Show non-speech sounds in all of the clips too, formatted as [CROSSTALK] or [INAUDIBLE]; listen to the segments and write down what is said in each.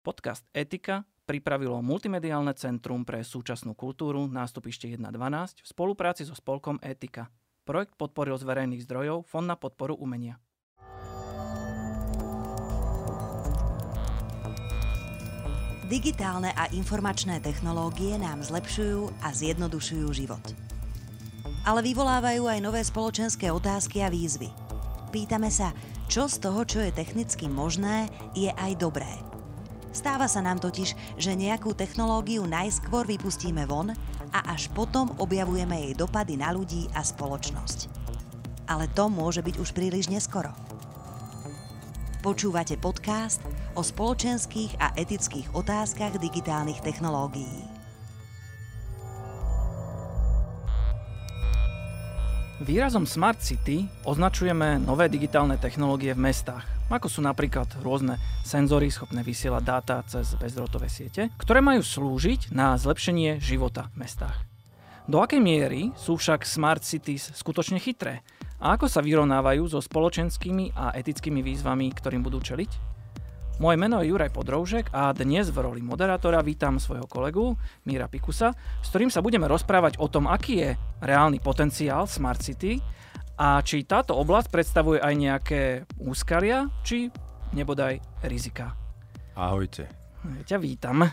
Podcast Etika pripravilo Multimediálne centrum pre súčasnú kultúru nástupište 1.12 v spolupráci so spolkom Etika. Projekt podporil z verejných zdrojov Fond na podporu umenia. Digitálne a informačné technológie nám zlepšujú a zjednodušujú život. Ale vyvolávajú aj nové spoločenské otázky a výzvy. Pýtame sa, čo z toho, čo je technicky možné, je aj dobré – Stáva sa nám totiž, že nejakú technológiu najskôr vypustíme von a až potom objavujeme jej dopady na ľudí a spoločnosť. Ale to môže byť už príliš neskoro. Počúvate podcast o spoločenských a etických otázkach digitálnych technológií. Výrazom Smart City označujeme nové digitálne technológie v mestách, ako sú napríklad rôzne senzory schopné vysielať dáta cez bezdrotové siete, ktoré majú slúžiť na zlepšenie života v mestách. Do akej miery sú však smart cities skutočne chytré a ako sa vyrovnávajú so spoločenskými a etickými výzvami, ktorým budú čeliť? Moje meno je Juraj Podroužek a dnes v roli moderátora vítam svojho kolegu Míra Pikusa, s ktorým sa budeme rozprávať o tom, aký je reálny potenciál Smart City a či táto oblasť predstavuje aj nejaké úskalia, či nebodaj rizika. Ahojte. Ja ťa vítam.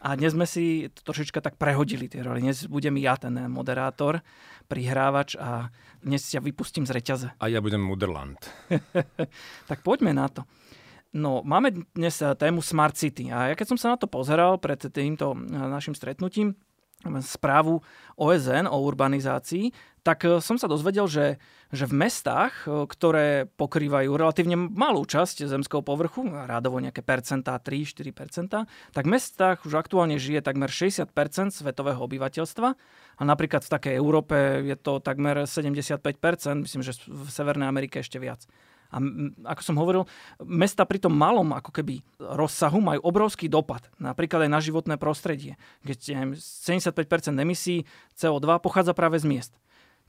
A dnes sme si trošička tak prehodili tie roli. Dnes budem ja ten moderátor, prihrávač a dnes ťa vypustím z reťaze. A ja budem Mudrland. [LAUGHS] tak poďme na to. No, máme dnes tému Smart City a ja keď som sa na to pozeral pred týmto našim stretnutím, správu OSN o urbanizácii, tak e, som sa dozvedel, že, že v mestách, e, ktoré pokrývajú relatívne malú časť zemského povrchu, rádovo nejaké percentá, 3-4%, tak v mestách už aktuálne žije takmer 60% svetového obyvateľstva a napríklad v takej Európe je to takmer 75%, myslím, že v Severnej Amerike ešte viac. A ako som hovoril, mesta pri tom malom ako keby rozsahu majú obrovský dopad, napríklad aj na životné prostredie, keď 75% emisí CO2 pochádza práve z miest.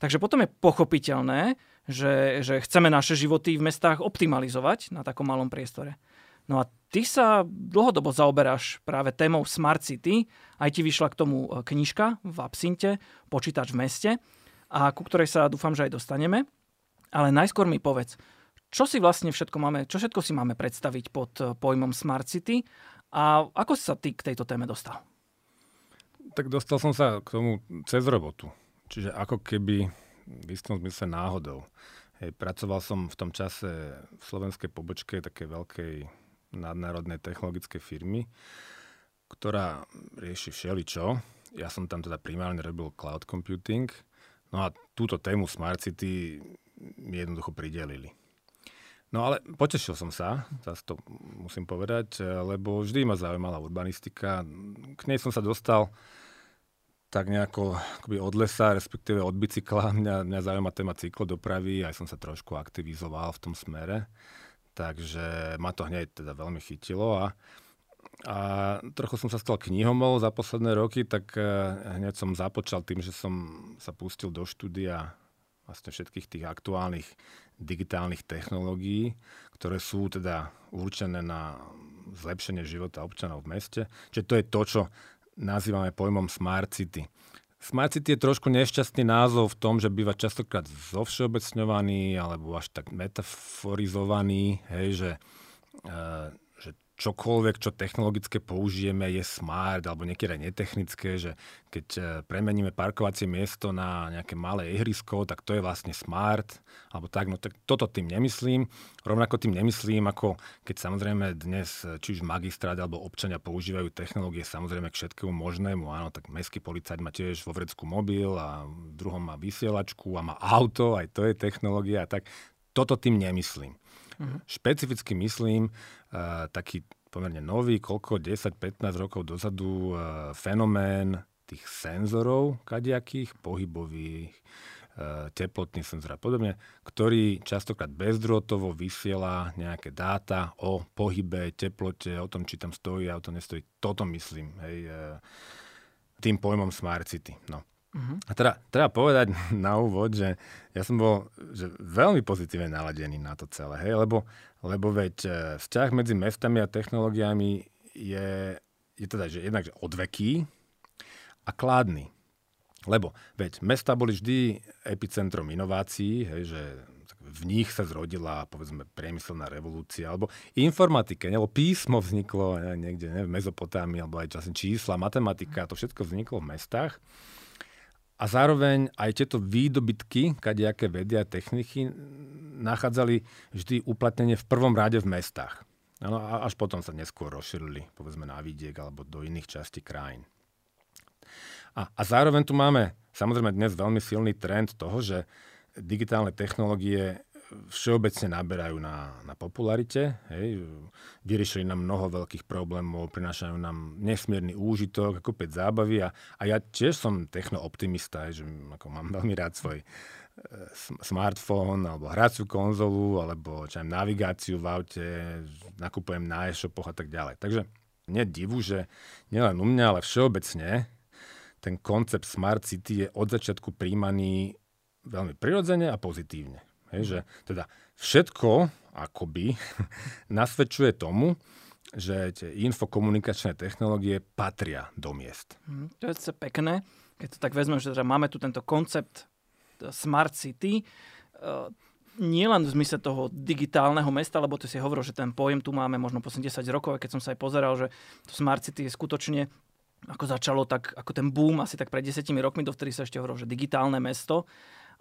Takže potom je pochopiteľné, že, že chceme naše životy v mestách optimalizovať na takom malom priestore. No a ty sa dlhodobo zaoberáš práve témou Smart City, aj ti vyšla k tomu e, knižka v Absinte, Počítač v meste, a ku ktorej sa dúfam, že aj dostaneme. Ale najskôr mi povedz, čo si vlastne všetko máme, čo všetko si máme predstaviť pod eh, pojmom Smart City a ako sa ty k tejto téme dostal? Tak dostal som sa k tomu cez robotu. Čiže ako keby v istom zmysle náhodou. Hej, pracoval som v tom čase v slovenskej pobočke také veľkej nadnárodnej technologickej firmy, ktorá rieši všeličo. Ja som tam teda primárne robil cloud computing. No a túto tému Smart City mi jednoducho pridelili. No ale potešil som sa, zase to musím povedať, lebo vždy ma zaujímala urbanistika. K nej som sa dostal tak nejako akoby od lesa, respektíve od bicykla. [LAUGHS] Mňa, mňa zaujíma téma cyklodopravy, aj som sa trošku aktivizoval v tom smere. Takže ma to hneď teda veľmi chytilo a, a trochu som sa stal knihomol za posledné roky, tak eh, hneď som započal tým, že som sa pustil do štúdia vlastne všetkých tých aktuálnych digitálnych technológií, ktoré sú teda určené na zlepšenie života občanov v meste. Čiže to je to, čo nazývame pojmom Smart City. Smart City je trošku nešťastný názov v tom, že býva častokrát zovšeobecňovaný alebo až tak metaforizovaný, hej, že e, čokoľvek, čo technologické použijeme, je smart alebo niekedy netechnické, že keď e, premeníme parkovacie miesto na nejaké malé ihrisko, tak to je vlastne smart, alebo tak, no tak toto tým nemyslím. Rovnako tým nemyslím, ako keď samozrejme dnes e, či už magistrát alebo občania používajú technológie samozrejme k všetkému možnému. Áno, tak mestský policajt má tiež vo vrecku mobil a v druhom má vysielačku a má auto, aj to je technológia. Tak toto tým nemyslím. Uh-huh. Špecificky myslím uh, taký pomerne nový, koľko 10-15 rokov dozadu uh, fenomén tých senzorov kadejakých, pohybových, uh, teplotných senzor a podobne, ktorý častokrát bezdrôtovo vysiela nejaké dáta o pohybe, teplote, o tom, či tam stojí a o tom nestojí. Toto myslím, hej, tým pojmom Smart City. No. Uh-huh. A teda treba povedať [LAUGHS] na úvod, že ja som bol že veľmi pozitívne naladený na to celé, hej, lebo, lebo veď e, vzťah medzi mestami a technológiami je, je teda, že jednak že odveký a kládny. Lebo veď mesta boli vždy epicentrom inovácií, hej, že v nich sa zrodila, povedzme, priemyselná revolúcia, alebo informatike, nebo písmo vzniklo niekde ne, v Mezopotámii, alebo aj časem čísla, matematika, to všetko vzniklo v mestách. A zároveň aj tieto výdobytky, kadejaké vedia techniky, nachádzali vždy uplatnenie v prvom rade v mestách. No a až potom sa neskôr rozšírili, povedzme, na vidiek alebo do iných častí krajín. A, a zároveň tu máme samozrejme dnes veľmi silný trend toho, že digitálne technológie všeobecne naberajú na, na popularite. Hej. Vyriešili nám mnoho veľkých problémov, prinášajú nám nesmierny úžitok, ako päť zábavy a, a ja tiež som technooptimista, že ako mám veľmi rád svoj e, alebo hraciu konzolu alebo čo aj navigáciu v aute, nakupujem na e-shopoch a tak ďalej. Takže nie divu, že nielen u mňa, ale všeobecne ten koncept Smart City je od začiatku príjmaný veľmi prirodzene a pozitívne. Hej, že teda všetko akoby [LAUGHS] nasvedčuje tomu, že tie infokomunikačné technológie patria do miest. Mm, to je pekné, keď to tak vezmem, že teda máme tu tento koncept e, Smart City, uh, nie len v zmysle toho digitálneho mesta, lebo ty si hovoril, že ten pojem tu máme možno po 10 rokov, keď som sa aj pozeral, že to Smart City je skutočne ako začalo tak, ako ten boom asi tak pred desetimi rokmi, dovtedy sa ešte hovorilo, že digitálne mesto.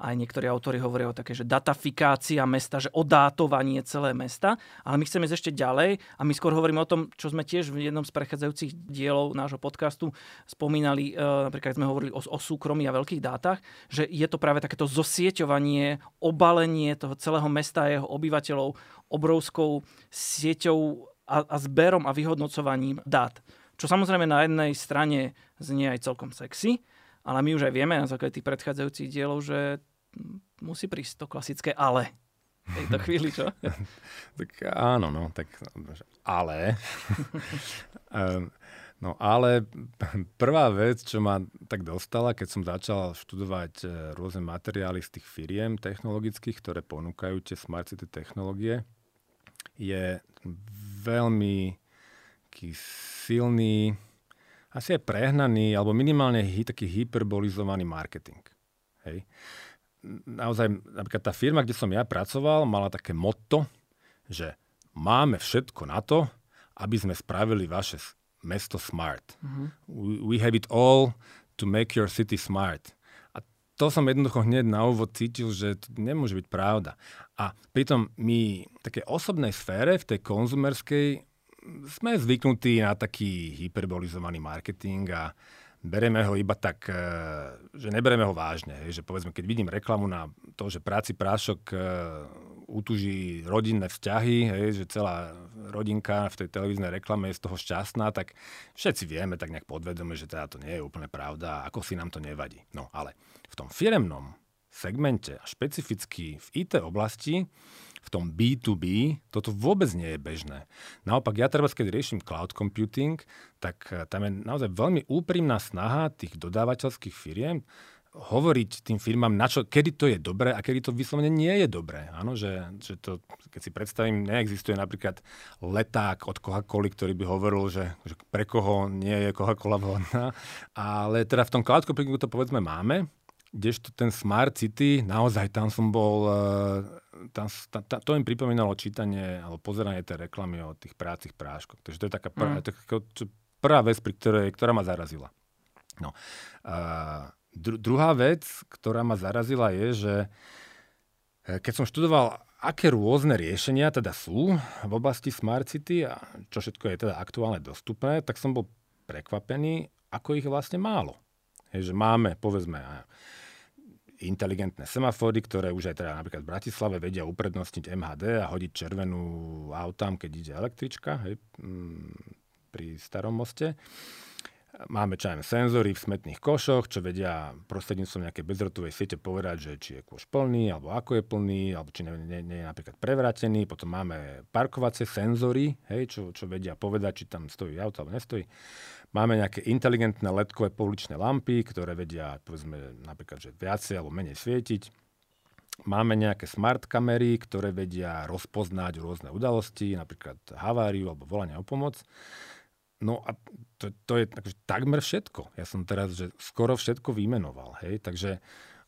Aj niektorí autori hovoria o také, že datafikácia mesta, že odátovanie celé mesta. Ale my chceme ísť ešte ďalej a my skôr hovoríme o tom, čo sme tiež v jednom z prechádzajúcich dielov nášho podcastu spomínali, e, napríklad sme hovorili o, o súkromí a veľkých dátach, že je to práve takéto zosieťovanie, obalenie toho celého mesta a jeho obyvateľov obrovskou sieťou a, a zberom a vyhodnocovaním dát. Čo samozrejme na jednej strane znie aj celkom sexy, ale my už aj vieme na základe tých predchádzajúcich dielov, že musí prísť to klasické ale. Tejto [LAUGHS] chvíli, čo? tak áno, no, tak ale. [LAUGHS] Ehm, no ale prvá vec, čo ma tak dostala, keď som začal študovať e, rôzne materiály z tých firiem technologických, ktoré ponúkajú tie smart city technológie, je veľmi silný, asi aj prehnaný, alebo minimálne taký hyperbolizovaný marketing. Hej. Naozaj, napríklad tá firma, kde som ja pracoval, mala také motto, že máme všetko na to, aby sme spravili vaše mesto smart. Mm-hmm. We, we have it all to make your city smart. A to som jednoducho hneď na úvod cítil, že to nemôže byť pravda. A pritom my v takej osobnej sfére, v tej konzumerskej, sme zvyknutí na taký hyperbolizovaný marketing a bereme ho iba tak, e, že nebereme ho vážne. Hej, že povedzme, keď vidím reklamu na to, že práci prášok e, utuží rodinné vzťahy, hej, že celá rodinka v tej televíznej reklame je z toho šťastná, tak všetci vieme tak nejak podvedome, že teda to nie je úplne pravda ako si nám to nevadí. No ale v tom firemnom segmente a špecificky v IT oblasti v tom B2B toto vôbec nie je bežné. Naopak, ja teraz, keď riešim cloud computing, tak eh, tam je naozaj veľmi úprimná snaha tých dodávateľských firiem hovoriť tým firmám, na čo, kedy to je dobré a kedy to vyslovene nie je dobré. Áno, že, že to, keď si predstavím, neexistuje napríklad leták od Coca-Coly, ktorý by hovoril, že, že pre koho nie je Coca-Cola vhodná. Ale teda v tom cloud computingu to povedzme máme, kdežto ten Smart City, naozaj tam som bol eh, tam, tam, tam, to im pripomínalo čítanie alebo pozeranie tej reklamy o tých prácich práškoch. Takže to je taká prvá, mm. taká, prvá vec, pri ktorej, ktorá ma zarazila. No. A dru, druhá vec, ktorá ma zarazila je, že e, keď som študoval, aké rôzne riešenia teda sú v oblasti Smart City a čo všetko je teda aktuálne dostupné, tak som bol prekvapený, ako ich vlastne málo. Je, že máme, povedzme, inteligentné semafory, ktoré už aj teda napríklad v Bratislave vedia uprednostniť MHD a hodiť červenú autám, keď ide električka hej, mm, pri starom moste. Máme čo senzory v smetných košoch, čo vedia prostredníctvom nejakej bezrotovej siete povedať, že či je koš plný, alebo ako je plný, alebo či nie, nie, nie je napríklad prevratený. Potom máme parkovacie senzory, hej, čo, čo vedia povedať, či tam stojí auto alebo nestojí. Máme nejaké inteligentné ledkové pouličné lampy, ktoré vedia, povedzme, napríklad, že viacej alebo menej svietiť. Máme nejaké smart kamery, ktoré vedia rozpoznať rôzne udalosti, napríklad haváriu alebo volanie o pomoc. No a to, to je akože takmer všetko. Ja som teraz, že skoro všetko vymenoval, hej, takže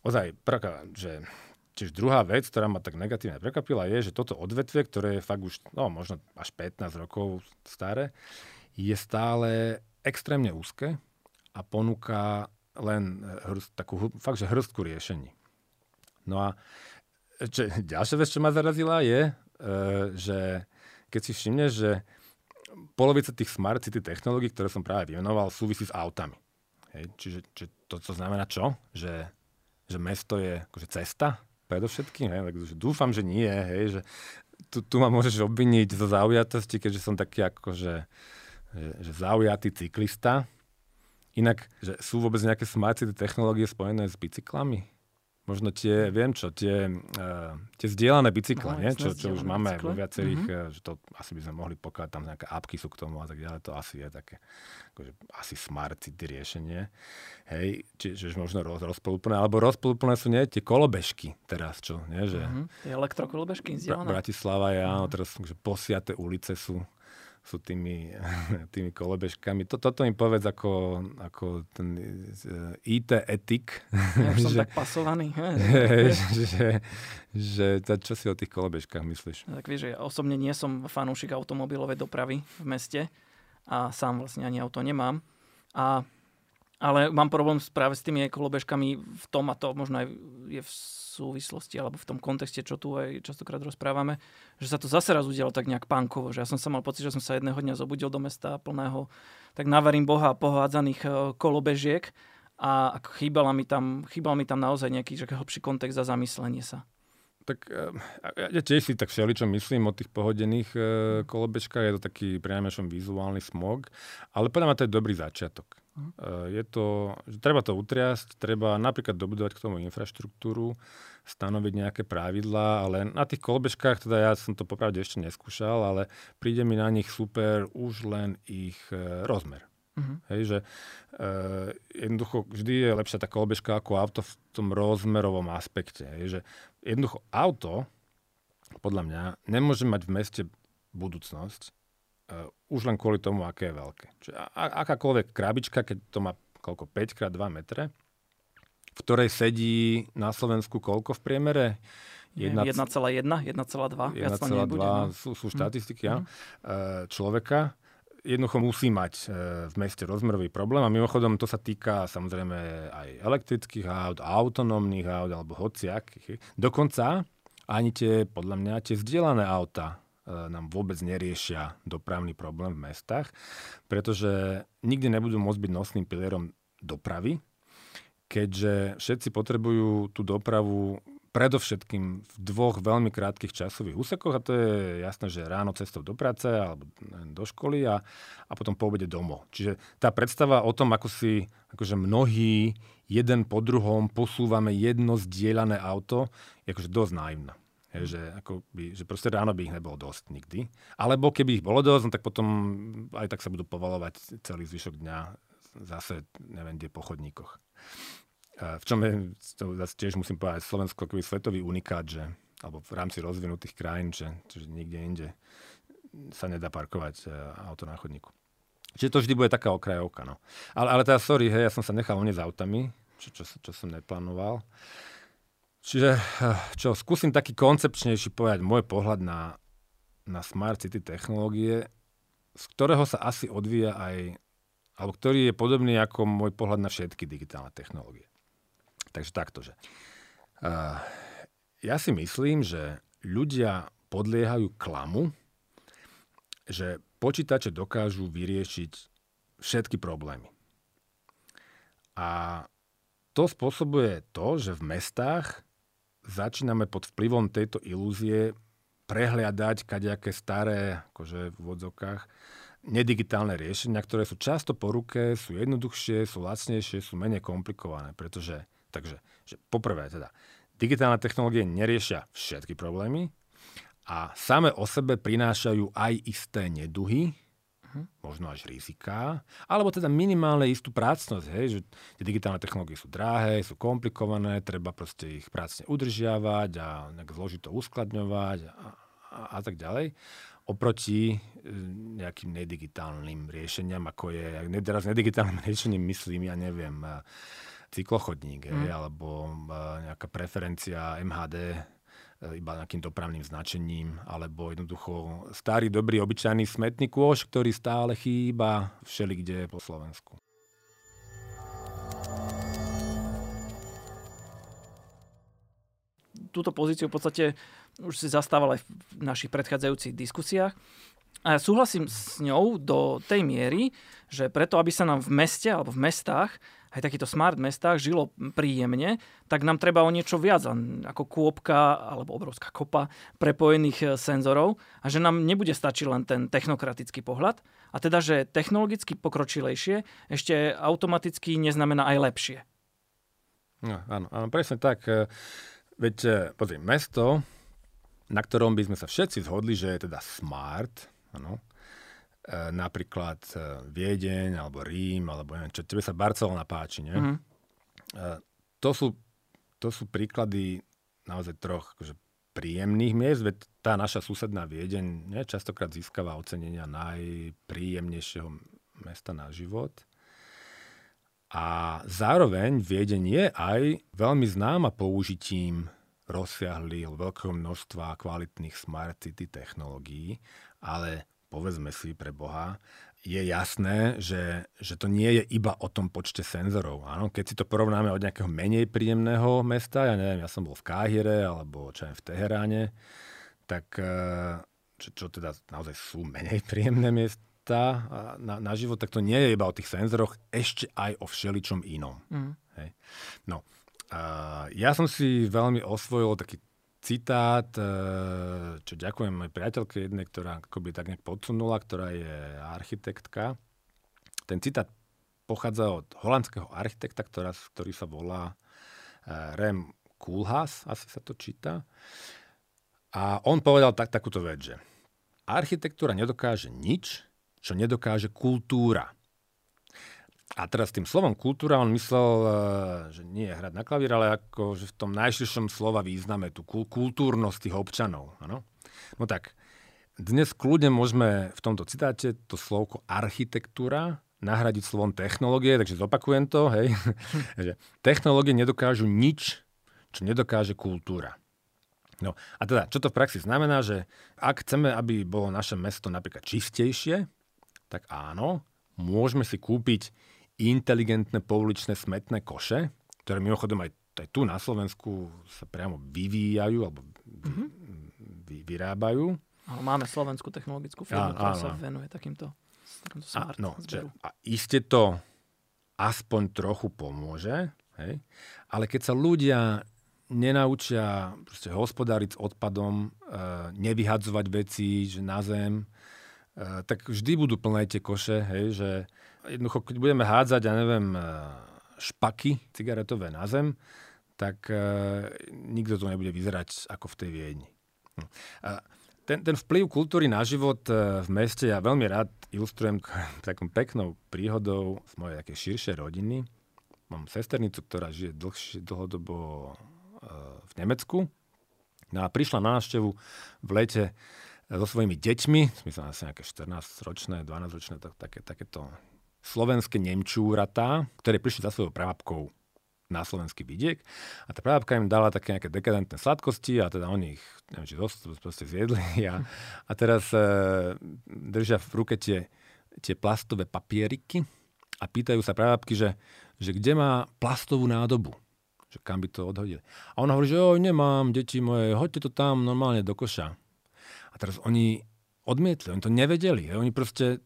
ozaj, praka, že Čiže druhá vec, ktorá ma tak negatívne prekvapila, je, že toto odvetvie, ktoré je fakt už no, možno až 15 rokov staré, je stále extrémne úzke a ponúka len hrst, takú fakt, že hrstku riešení. No a čo, [LAUGHS] ďalšia vec, čo ma zarazila, je, e, že keď si všimneš, že polovica tých smart city technológií, ktoré som práve vymenoval, súvisí s autami. Hej, čiže, čiže to, to znamená čo? Že, že mesto je akože cesta predovšetkým, hej, takže dúfam, že nie, hej, že tu, tu ma môžeš obviniť zo zaujatosti, keďže som taký ako, že, že, zaujatý cyklista. Inak, že sú vôbec nejaké smart city technológie spojené s bicyklami? možno tie, viem čo, tie, uh, tie zdieľané bicykle, no, nie? čo, čo už máme bicykle. vo viacerých, mm-hmm. že to asi by sme mohli pokladať, tam nejaké apky sú k tomu a tak ďalej, to asi je také, akože, asi smart city riešenie. Hej, čiže možno roz, rozpolúplné, alebo rozpolúplné sú nie tie kolobežky teraz, čo, nie? Že, mm-hmm. Elektrokolobežky zdieľané. Bratislava je, áno, mhm. teraz že posiate ulice sú sú tými, [LAUGHS] tými kolobežkami. To, toto im povedz ako, ako ten eh, IT etik. Ja som [LAUGHS] že, tak pasovaný. [LAUGHS] že, že, že, čo si o tých kolobežkách myslíš? Tak vieš, ja osobne nie som fanúšik automobilovej dopravy v meste a sám vlastne ani auto nemám. A ale mám problém práve s tými kolobežkami v tom, a to možno aj je v súvislosti alebo v tom kontexte, čo tu aj častokrát rozprávame, že sa to zase raz udialo tak nejak pánkovo. Že ja som sa mal pocit, že som sa jedného dňa zobudil do mesta plného, tak navarím Boha pohádzaných e, kolobežiek a chýbala mi tam, chýbal mi tam naozaj nejaký že hlbší kontext za zamyslenie sa. Tak e, ja tiež si tak všeličo myslím o tých pohodených e, kolobežkách, je to taký priamešom vizuálny smog, ale podľa mňa to je dobrý začiatok. Je to, že treba to utriasť, treba napríklad dobudovať k tomu infraštruktúru, stanoviť nejaké pravidlá, ale na tých kolbežkách, teda ja som to popravde ešte neskúšal, ale príde mi na nich super už len ich e, rozmer. Uh-huh. Hej, že e, jednoducho vždy je lepšia tá kolbežka ako auto v tom rozmerovom aspekte. Hej, že jednoducho auto, podľa mňa, nemôže mať v meste budúcnosť, Uh, už len kvôli tomu, aké je veľké. Čiže a, akákoľvek krabička, keď to má koľko, 5 x 2 metre, v ktorej sedí na Slovensku koľko v priemere? 1,1, 1,2, 1,2, sú, sú hm. štatistiky, mm. ja. človeka. Jednoducho musí mať e, v meste rozmerový problém a mimochodom to sa týka samozrejme aj elektrických aut, autonómnych aut alebo hociakých. Dokonca ani tie, podľa mňa, tie vzdielané auta E, nám vôbec neriešia dopravný problém v mestách, pretože nikdy nebudú môcť byť nosným pilierom dopravy, keďže všetci potrebujú tú dopravu predovšetkým v dvoch veľmi krátkých časových úsekoch a to je jasné, že ráno cestou do práce alebo do školy a, a potom po obede domov. Čiže tá predstava o tom, ako si akože mnohí jeden po druhom posúvame jedno zdieľané auto, je akože dosť naivná. Hej, že, ako by, že proste ráno by ich nebolo dosť nikdy. Alebo keby ich bolo dosť, no tak potom aj tak sa budú povalovať celý zvyšok dňa zase, neviem, kde po chodníkoch. V čom je, to zase tiež musím povedať, Slovensko ako svetový unikát, že, alebo v rámci rozvinutých krajín, že, že nikde inde sa nedá parkovať e, auto na chodníku. Čiže to vždy bude taká okrajovka. No. Ale, ale teda sorry, hej, ja som sa nechal s autami, čo, čo, čo som neplánoval. Čiže eh, čo, skúsim taký koncepčnejší povedať môj pohľad na, na Smart City technológie, z ktorého sa asi odvíja aj, alebo ktorý je podobný ako môj pohľad na všetky digitálne technológie. Takže takto, že uh, ja si myslím, že ľudia podliehajú klamu, že počítače dokážu vyriešiť všetky problémy. A to spôsobuje to, že v mestách začíname pod vplyvom tejto ilúzie prehliadať kadejaké staré, akože v vodzokách, nedigitálne riešenia, ktoré sú často po ruke, sú jednoduchšie, sú lacnejšie, sú menej komplikované. Pretože, takže, že poprvé teda, digitálne technológie neriešia všetky problémy a same o sebe prinášajú aj isté neduhy, uh-huh. možno až rizika, alebo teda minimálne istú prácnosť, hej, že tie digitálne technológie sú drahé, sú komplikované, treba proste ich prácne udržiavať a nejak zložito uskladňovať a, a, a tak ďalej. oproti e, nejakým nedigitálnym riešeniam, ako je, teraz nedigitálnym [LAUGHS] riešením myslím, ja neviem, e, cyklochodník, mm. alebo e, nejaká preferencia MHD, iba nejakým dopravným značením, alebo jednoducho starý, dobrý, obyčajný smetný kôš, ktorý stále chýba všelikde po Slovensku. Túto pozíciu v podstate už si zastával aj v našich predchádzajúcich diskusiách. A ja súhlasím s ňou do tej miery, že preto, aby sa nám v meste alebo v mestách, aj takýchto smart mestách žilo príjemne, tak nám treba o niečo viac, ako kôpka alebo obrovská kopa prepojených e, senzorov a že nám nebude stačiť len ten technokratický pohľad a teda, že technologicky pokročilejšie ešte automaticky neznamená aj lepšie. No, áno, áno, presne tak. E, veď, e, pozri, mesto na ktorom by sme sa všetci zhodli, že je teda smart, ano, e, napríklad e, Viedeň, alebo Rím, alebo neviem čo, tebe sa Barcelona páči, nie? E, to, sú, to sú príklady naozaj troch akože, príjemných miest, veď tá naša susedná Viedeň nie, častokrát získava ocenenia najpríjemnejšieho mesta na život. A zároveň Viedeň je aj veľmi známa použitím rozsiahlých, veľkého množstva kvalitných smart city technológií, ale povedzme si pre Boha, je jasné, že, že to nie je iba o tom počte senzorov. Áno? Keď si to porovnáme od nejakého menej príjemného mesta, ja neviem, ja som bol v Káhire alebo čo aj v Teheráne, tak eh, čo, čo teda naozaj sú menej [LAUGHS] príjemné miesta na, na život, tak to nie je iba o tých senzoroch, ešte aj o všeličom inom. Mm. Hej. No, ja som si veľmi osvojil taký citát, e, čo ďakujem mojej priateľke jednej, ktorá akoby tak nejak podsunula, ktorá je architektka. Ten citát pochádza od holandského architekta, ktorá, ktorý sa volá e, Rem Koolhaas, asi sa to číta. A on povedal tak, takúto vec, že architektúra nedokáže nič, čo nedokáže kultúra. A teraz tým slovom kultúra on myslel, eh, že nie je hrať na klavír, ale ako, že v tom najširšom slova význame tú kultúrnosť tých občanov. Ano? No tak, dnes kľudne môžeme v tomto citáte to slovko architektúra nahradiť slovom technológie, takže zopakujem to, hej. [LAUGHS] že technológie nedokážu nič, čo nedokáže kultúra. No a teda, čo to v praxi znamená, že ak chceme, aby bolo naše mesto napríklad čistejšie, tak áno, môžeme si kúpiť inteligentné pouličné smetné koše, ktoré mimochodom aj, aj tu na Slovensku sa priamo vyvíjajú alebo mm-hmm. vy, vyrábajú. Ale máme slovenskú technologickú firmu, ktorá sa venuje takýmto, takýmto smart a, no, že, a iste to aspoň trochu pomôže, hej? ale keď sa ľudia nenaučia proste hospodáriť s odpadom, e, nevyhadzovať veci že na zem, e, tak vždy budú plné tie koše, hej, že jednoducho, keď budeme hádzať, ja neviem, e, špaky cigaretové na zem, tak e, nikto to nebude vyzerať ako v tej Viedni. Hm. ten, ten vplyv kultúry na život e, v meste ja veľmi rád ilustrujem [LAUGHS] takou peknou príhodou z mojej také širšej rodiny. Mám sesternicu, ktorá žije dlhšie, dlhodobo v Nemecku. No a prišla na návštevu v lete so svojimi deťmi, myslím asi nejaké 14-ročné, 12-ročné, tak, také, takéto slovenské Nemčúratá, ktoré prišli za svojou prababkou na slovenský vidiek a tá prababka im dala také nejaké dekadentné sladkosti a teda oni ich, neviem, či dosť proste zjedli [LAUGHS] a, a teraz e, držia v ruke tie, tie plastové papieriky a pýtajú sa prababky, že, že kde má plastovú nádobu že kam by to odhodili. A ona hovorí, že oj, nemám, deti moje, hoďte to tam normálne do koša. A teraz oni odmietli, oni to nevedeli. Oni proste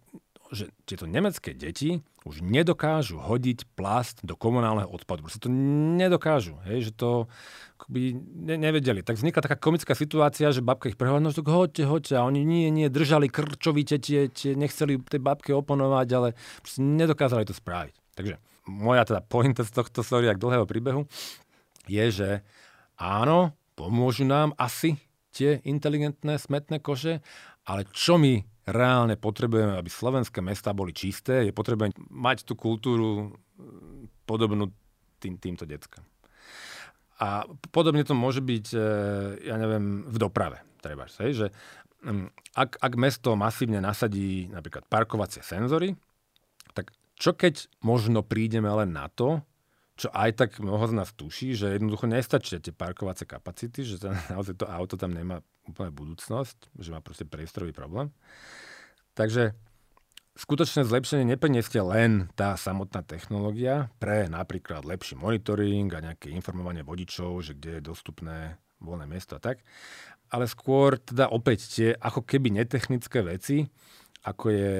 že tieto nemecké deti už nedokážu hodiť plast do komunálneho odpadu. Proste to nedokážu, hej, že to akoby ne, nevedeli. Tak vznikla taká komická situácia, že babka ich prehovorila, no tak hoďte, hoďte. A oni nie, nie, držali krčovite, tie, tie, nechceli tej babke oponovať, ale proste nedokázali to spraviť. Takže moja teda pointa z tohto story, dlhého príbehu, je, že áno, pomôžu nám asi tie inteligentné smetné koše, ale čo my reálne potrebujeme, aby slovenské mesta boli čisté, je potrebujeme mať tú kultúru podobnú tým, týmto deckám. A podobne to môže byť, e, ja neviem, v doprave. Treba, že ak, ak mesto masívne nasadí napríklad parkovacie senzory, tak čo keď možno prídeme len na to, čo aj tak mnoho z nás tuší, že jednoducho nestačia tie parkovacie kapacity, že to, [LAUGHS] naozaj to auto tam nemá úplne budúcnosť, že má proste priestorový problém. Takže skutočné zlepšenie nepriniesie len tá samotná technológia pre napríklad lepší monitoring a nejaké informovanie vodičov, že kde je dostupné voľné miesto a tak, ale skôr teda opäť tie ako keby netechnické veci, ako je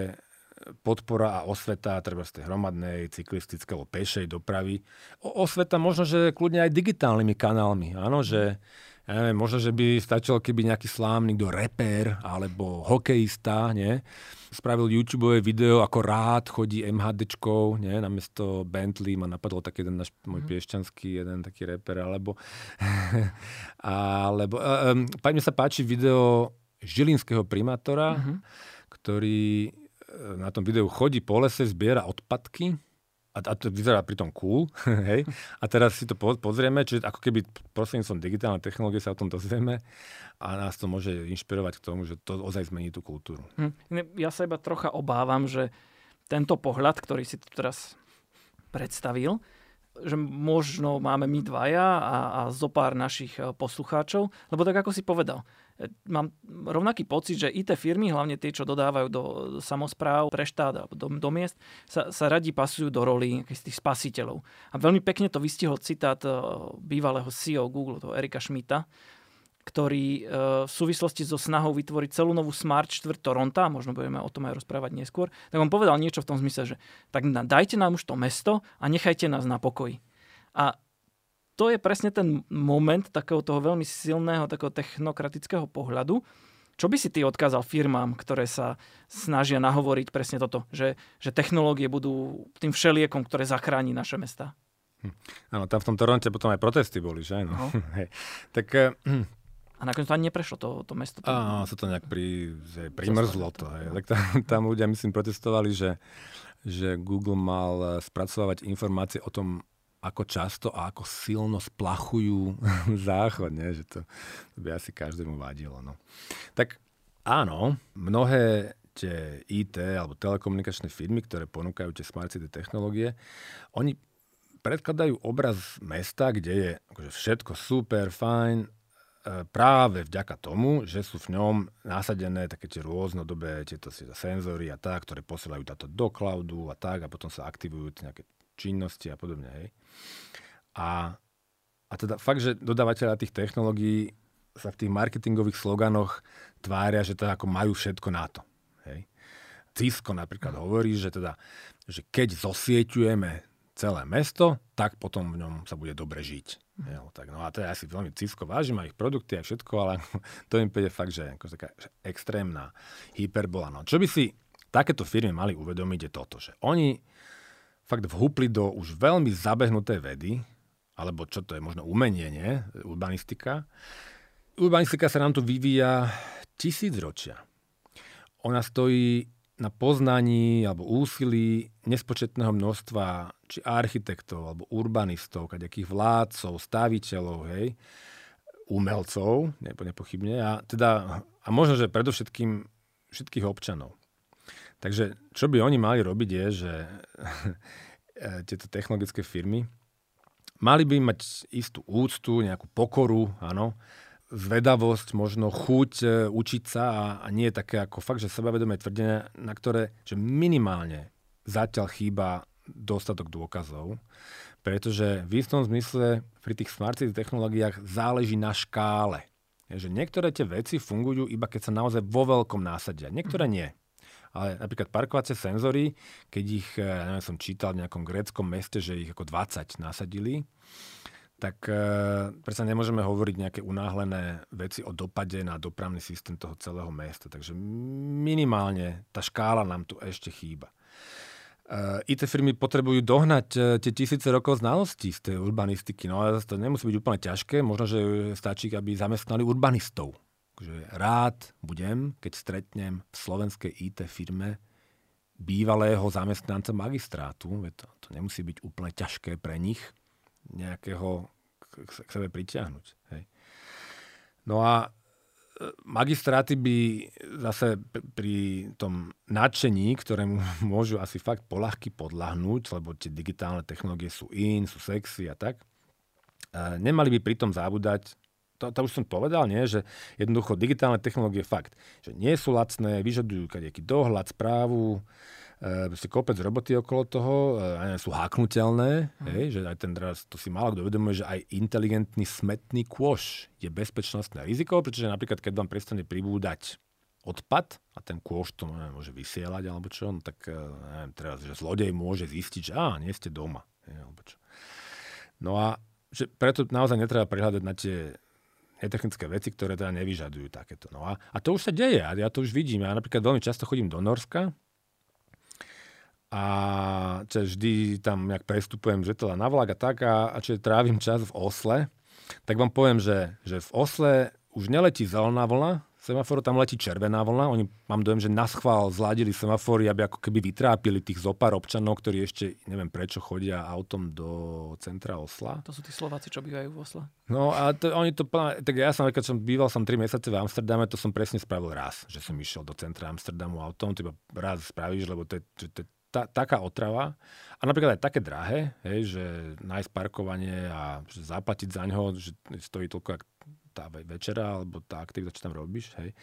podpora a osveta treba z tej hromadnej, cyklistickej alebo pešej dopravy. O, osveta možno, že kľudne aj digitálnymi kanálmi. Áno, že ja neviem, možno, že by stačilo, keby nejaký slávny, kto reper alebo hokejista, nie? spravil YouTube video, ako rád chodí MHDčkou, nie? namiesto Bentley ma napadol taký jeden náš môj mm. piešťanský, jeden taký reper, alebo [LAUGHS] alebo um, mne sa páči video žilinského primátora, mm-hmm. ktorý na tom videu chodí po lese, zbiera odpadky a, a to vyzerá pritom cool, [LAUGHS] hej. A teraz si to pozrieme, čiže ako keby prostredníctvom digitálnej technológie sa o tom dozvieme a nás to môže inšpirovať k tomu, že to ozaj zmení tú kultúru. Hm. Ja sa iba trocha obávam, že tento pohľad, ktorý si tu teraz predstavil, že možno máme my dvaja a, a zo pár našich e, poslucháčov, lebo tak ako si povedal, e, mám rovnaký pocit, že IT firmy, hlavne tie, čo dodávajú do samozpráv, pre štát alebo do, do miest, sa, sa radi pasujú do roli tých spasiteľov. A veľmi pekne to vystihol citát e, bývalého CEO Google, toho Erika Schmidta, ktorý v súvislosti so snahou vytvoriť celú novú smart čtvrt Toronta, možno budeme o tom aj rozprávať neskôr, tak on povedal niečo v tom zmysle, že tak dajte nám už to mesto a nechajte nás na pokoji. A to je presne ten moment takého toho veľmi silného, takého technokratického pohľadu, čo by si ty odkázal firmám, ktoré sa snažia nahovoriť presne toto, že, že technológie budú tým všeliekom, ktoré zachráni naše mesta? Hm. Áno, tam v tom Toronte potom aj protesty boli, že? No. no. [LAUGHS] tak hm. A nakoniec to ani neprešlo, to, to mesto. To... Áno, sa to nejak pri, že primrzlo to. Hej. Tak tam, tam ľudia, myslím, protestovali, že, že Google mal spracovávať informácie o tom, ako často a ako silno splachujú [LAUGHS] záchod, nie? že to, to by asi každému vadilo. No. Tak áno, mnohé tie IT alebo telekomunikačné firmy, ktoré ponúkajú tie smart city technológie, oni predkladajú obraz mesta, kde je akože všetko super, fajn, E, práve vďaka tomu, že sú v ňom nasadené také tie rôznodobé tieto senzory a tak, ktoré posielajú táto do cloudu a tak a potom sa aktivujú nejaké činnosti a podobne. Hej. A, a teda fakt, že dodávateľa tých technológií sa v tých marketingových sloganoch tvária, že teda ako majú všetko na to. Hej. Cisco napríklad hovorí, že teda, že keď zosieťujeme celé mesto, tak potom v ňom sa bude dobre žiť. Jo, tak, no a to je asi veľmi cisko, vážim aj ich produkty a všetko, ale [LAUGHS] to im príde fakt, že ako taká extrémna hyperbola. No, čo by si takéto firmy mali uvedomiť je toto, že oni fakt vhúpli do už veľmi zabehnuté vedy, alebo čo to je, možno umenie, nie? Urbanistika. Urbanistika sa nám tu vyvíja tisíc ročia. Ona stojí na poznaní alebo úsilí nespočetného množstva či architektov, alebo urbanistov, kadejakých vládcov, staviteľov, hej, umelcov, nepochybne, a, teda, a možno, že predovšetkým všetkých občanov. Takže čo by oni mali robiť je, že [LAUGHS] tieto technologické firmy mali by mať istú úctu, nejakú pokoru, áno, zvedavosť, možno chuť e, učiť sa a, a nie také ako fakt, že sebavedomé tvrdenia, na ktoré že minimálne zatiaľ chýba dostatok dôkazov, pretože v istom zmysle pri tých smart city technológiách záleží na škále. Je, že niektoré tie veci fungujú iba keď sa naozaj vo veľkom násadia, niektoré mhm. nie. Ale napríklad parkovacie senzory, keď ich, ja neviem, som čítal v nejakom gréckom meste, že ich ako 20 nasadili, tak e, predsa nemôžeme hovoriť nejaké unáhlené veci o dopade na dopravný systém toho celého mesta. Takže minimálne tá škála nám tu ešte chýba. E, IT firmy potrebujú dohnať e, tie tisíce rokov znalostí z tej urbanistiky. No ale to nemusí byť úplne ťažké. Možno, že stačí, aby zamestnali urbanistov. Takže rád budem, keď stretnem v slovenskej IT firme bývalého zamestnanca magistrátu. To, to nemusí byť úplne ťažké pre nich nejakého k, k sebe pritiahnuť. Hej. No a magistráty by zase pri tom nadšení, ktorému [LAUGHS] môžu asi fakt polahky podľahnúť, lebo tie digitálne technológie sú in, sú sexy a tak, nemali by pritom zabúdať, to, to už som povedal, nie? že jednoducho digitálne technológie fakt, že nie sú lacné, vyžadujú nejaký dohľad, správu, e, kopec roboty okolo toho, e, sú háknutelné, mm. hej, že aj ten teraz, to si málo kto uvedomuje, že aj inteligentný smetný kôš je bezpečnostné riziko, pretože napríklad, keď vám prestane pribúdať odpad a ten kôš to neviem, môže vysielať alebo čo, no tak e, neviem, teraz, že zlodej môže zistiť, že á, nie ste doma. Hej, alebo čo. No a že preto naozaj netreba prihľadať na tie netechnické veci, ktoré teda nevyžadujú takéto. No a, a to už sa deje a ja to už vidím. Ja napríklad veľmi často chodím do Norska a čo vždy tam nejak prestupujem že teda na vlak a tak a, a čo trávim čas v Osle, tak vám poviem, že, že v Osle už neletí zelená vlna, semaforu, tam letí červená vlna. Oni, mám dojem, že na schvál zladili semafory, aby ako keby vytrápili tých zopár občanov, ktorí ešte, neviem prečo, chodia autom do centra Osla. To sú tí Slováci, čo bývajú v Osle. No a to, oni to, tak ja som, keď som býval som 3 mesiace v Amsterdame, to som presne spravil raz, že som išiel do centra Amsterdamu autom, to iba raz spravíš, lebo to je, to je tá, taká otrava a napríklad aj také drahé, hej, že nájsť parkovanie a zaplatiť za ňo, že stojí toľko, tá večera alebo tá aktivita, čo tam robíš. Hej.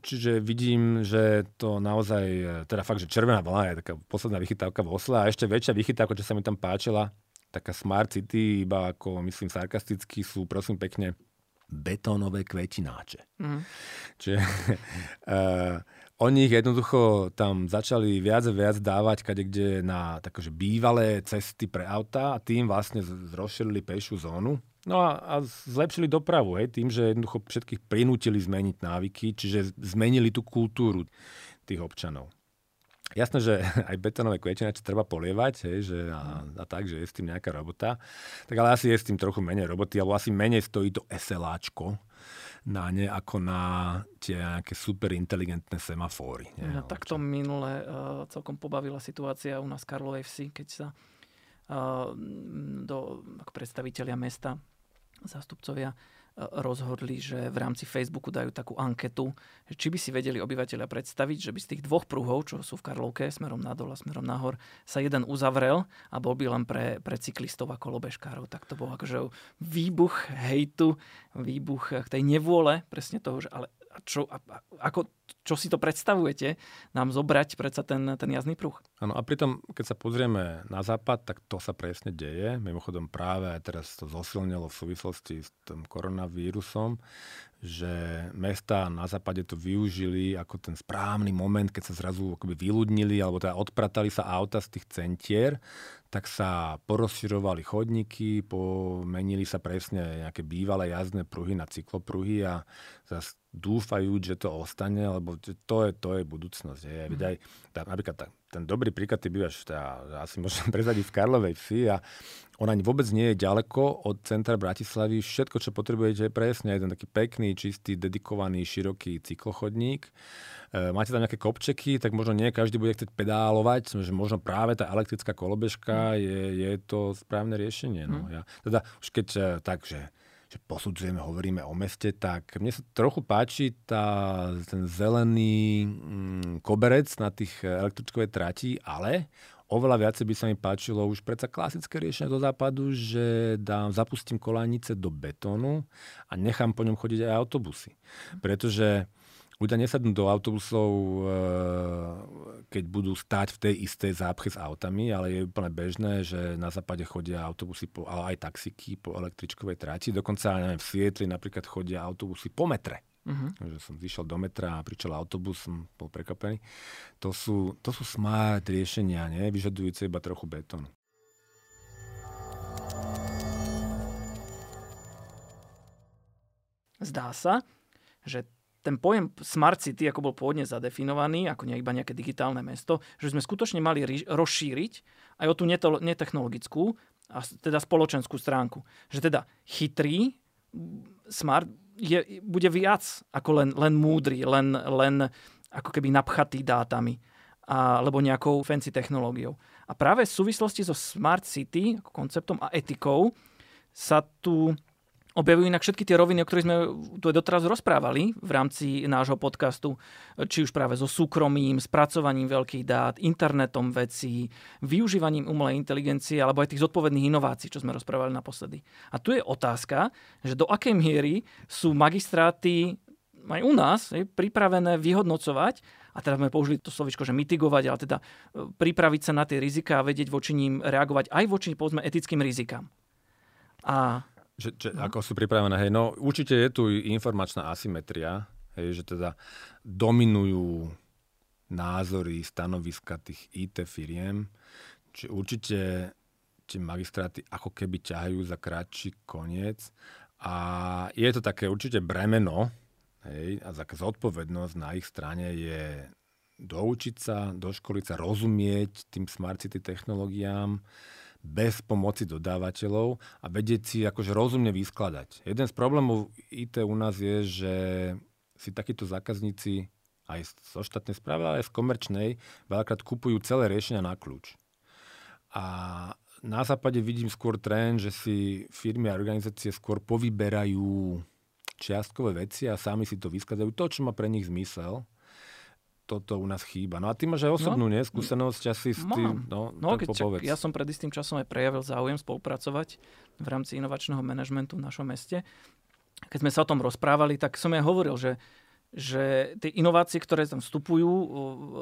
Čiže vidím, že to naozaj, teda fakt, že červená vlna je taká posledná vychytávka v Osle a ešte väčšia vychytávka, čo sa mi tam páčila, taká Smart City, iba ako myslím sarkasticky, sú prosím pekne betónové kvetináče. Mm. Čiže uh, [LAUGHS] oni ich jednoducho tam začali viac a viac dávať kade kde na takože bývalé cesty pre auta a tým vlastne rozšírili pešiu zónu No a, a zlepšili dopravu, hej, tým, že jednoducho všetkých prinútili zmeniť návyky, čiže zmenili tú kultúru tých občanov. Jasné, že [LAUGHS] aj betonové kvetinače treba polievať, hej, že a, a tak, že je s tým nejaká robota. Tak ale asi je s tým trochu menej roboty, alebo asi menej stojí to SLAčko na ne, ako na tie nejaké super inteligentné semafóry. Nie, no, takto minule uh, celkom pobavila situácia u nás Karlovej vsi, keď sa uh, do, ako predstaviteľia mesta zástupcovia rozhodli, že v rámci Facebooku dajú takú anketu, či by si vedeli obyvateľia predstaviť, že by z tých dvoch pruhov, čo sú v Karlovke, smerom nadol a smerom nahor, sa jeden uzavrel a bol by len pre, pre cyklistov a kolobežkárov. Tak to bol akože výbuch hejtu, výbuch tej nevôle, presne toho, že ale čo, ako, čo si to predstavujete, nám zobrať predsa ten, ten jazdný pruh. Áno, a pritom, keď sa pozrieme na západ, tak to sa presne deje. Mimochodom práve aj teraz to zosilnilo v súvislosti s tým koronavírusom, že mesta na západe to využili ako ten správny moment, keď sa zrazu akoby vyľudnili, alebo teda odpratali sa auta z tých centier, tak sa porozširovali chodníky, pomenili sa presne nejaké bývalé jazdné pruhy na cyklopruhy a zase dúfajú, že to ostane, lebo to je, to je budúcnosť. Je. Mm. Aj, tá, napríklad tá, ten dobrý príklad, ty bývaš, tá, asi môžem [LAUGHS] prezadiť v Karlovej vsi a ona vôbec nie je ďaleko od centra Bratislavy. Všetko, čo potrebujete, je presne jeden taký pekný, čistý, dedikovaný, široký cyklochodník. E, máte tam nejaké kopčeky, tak možno nie každý bude chcieť pedálovať, že možno práve tá elektrická kolobežka je, je to správne riešenie. No. Mm. Ja, teda už keď e, tak, že že posudzujeme, hovoríme o meste, tak mne sa trochu páči tá, ten zelený mm, koberec na tých električkovej trati, ale oveľa viacej by sa mi páčilo už predsa klasické riešenie do západu, že dám, zapustím kolanice do betónu a nechám po ňom chodiť aj autobusy. Pretože ľudia nesadnú do autobusov, eh, keď budú stať v tej istej zápche s autami, ale je úplne bežné, že na západe chodia autobusy, po, ale aj taxiky po električkovej trati. Dokonca neviem, v Sietli napríklad chodia autobusy po metre. Uh-huh. Že som zišiel do metra a prišiel autobus, som bol prekvapený. To sú, to sú smart riešenia, nie? vyžadujúce iba trochu betónu. Zdá sa, že ten pojem Smart City, ako bol pôvodne zadefinovaný, ako iba nejaké digitálne mesto, že sme skutočne mali rozšíriť aj o tú netechnologickú a teda spoločenskú stránku. Že teda chytrý, smart je, bude viac ako len, len múdry, len, len ako keby napchatý dátami alebo nejakou fancy technológiou. A práve v súvislosti so Smart City, konceptom a etikou, sa tu objavujú inak všetky tie roviny, o ktorých sme tu doteraz rozprávali v rámci nášho podcastu, či už práve so súkromím, spracovaním veľkých dát, internetom vecí, využívaním umelej inteligencie alebo aj tých zodpovedných inovácií, čo sme rozprávali naposledy. A tu je otázka, že do akej miery sú magistráty aj u nás je, pripravené vyhodnocovať, a teda sme použili to slovičko, že mitigovať, ale teda e, pripraviť sa na tie rizika a vedieť voči ním reagovať aj voči, povedzme, etickým rizikám. A že, že, no. Ako sú pripravené, hej, no určite je tu informačná asymetria, hej, že teda dominujú názory, stanoviska tých IT firiem, čiže určite tie magistráty ako keby ťahajú za kratší koniec. A je to také určite bremeno, hej, a taká zodpovednosť na ich strane je doučiť sa, doškoliť sa, rozumieť tým smart city technológiám, bez pomoci dodávateľov a vedieť si akože rozumne vyskladať. Jeden z problémov IT u nás je, že si takíto zákazníci aj zo štátnej správy, aj z komerčnej veľakrát kupujú celé riešenia na kľúč. A na západe vidím skôr trend, že si firmy a organizácie skôr povyberajú čiastkové veci a sami si to vyskladajú to, čo má pre nich zmysel toto u nás chýba. No a ty máš aj osobnú no, skúsenosť asi s tým. No, no keď čak, ja som pred istým časom aj prejavil záujem spolupracovať v rámci inovačného manažmentu v našom meste. Keď sme sa o tom rozprávali, tak som aj hovoril, že že tie inovácie, ktoré tam vstupujú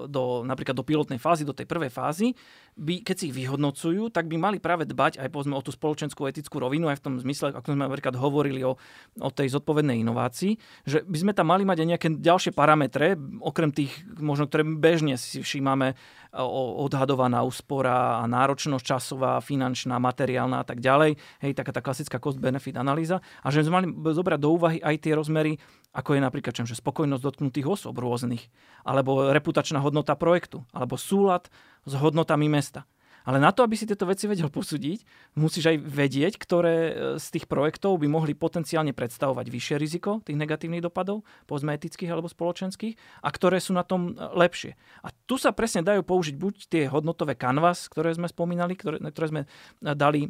do, napríklad do pilotnej fázy, do tej prvej fázy, by, keď si ich vyhodnocujú, tak by mali práve dbať aj povedzme, o tú spoločenskú etickú rovinu, aj v tom zmysle, ako sme napríklad hovorili o, o tej zodpovednej inovácii, že by sme tam mali mať aj nejaké ďalšie parametre, okrem tých, možno, ktoré bežne si všímame, odhadovaná úspora a náročnosť časová, finančná, materiálna a tak ďalej. Hej, taká tá klasická cost-benefit analýza. A že sme mali zobrať do úvahy aj tie rozmery ako je napríklad čom, že spokojnosť dotknutých osob rôznych, alebo reputačná hodnota projektu, alebo súlad s hodnotami mesta. Ale na to, aby si tieto veci vedel posúdiť, musíš aj vedieť, ktoré e, z tých projektov by mohli potenciálne predstavovať vyššie riziko tých negatívnych dopadov, povedzme etických alebo spoločenských, a ktoré sú na tom e, lepšie. A tu sa presne dajú použiť buď tie hodnotové canvas, ktoré sme spomínali, ktoré, ktoré sme e, dali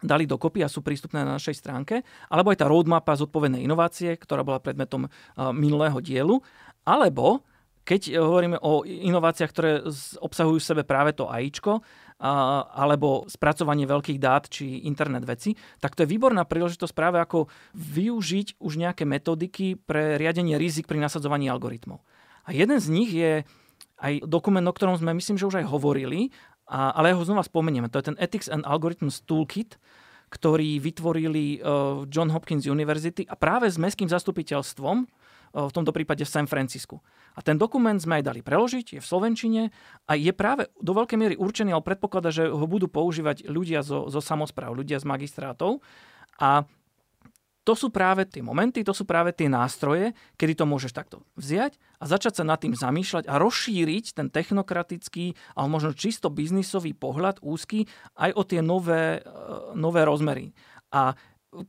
dali dokopy a sú prístupné na našej stránke, alebo aj tá roadmapa zodpovednej inovácie, ktorá bola predmetom minulého dielu, alebo keď hovoríme o inováciách, ktoré obsahujú v sebe práve to AIčko, alebo spracovanie veľkých dát či internet veci, tak to je výborná príležitosť práve ako využiť už nejaké metodiky pre riadenie rizik pri nasadzovaní algoritmov. A jeden z nich je aj dokument, o ktorom sme myslím, že už aj hovorili, a, ale ho znova spomenieme. To je ten Ethics and Algorithms Toolkit, ktorý vytvorili uh, John Hopkins University a práve s mestským zastupiteľstvom, v tomto prípade v San Francisku. A ten dokument sme aj dali preložiť, je v Slovenčine a je práve do veľkej miery určený, ale predpokladá, že ho budú používať ľudia zo, zo samozpráv, ľudia z magistrátov. A to sú práve tie momenty, to sú práve tie nástroje, kedy to môžeš takto vziať a začať sa nad tým zamýšľať a rozšíriť ten technokratický, ale možno čisto biznisový pohľad úzky aj o tie nové, e, nové rozmery. A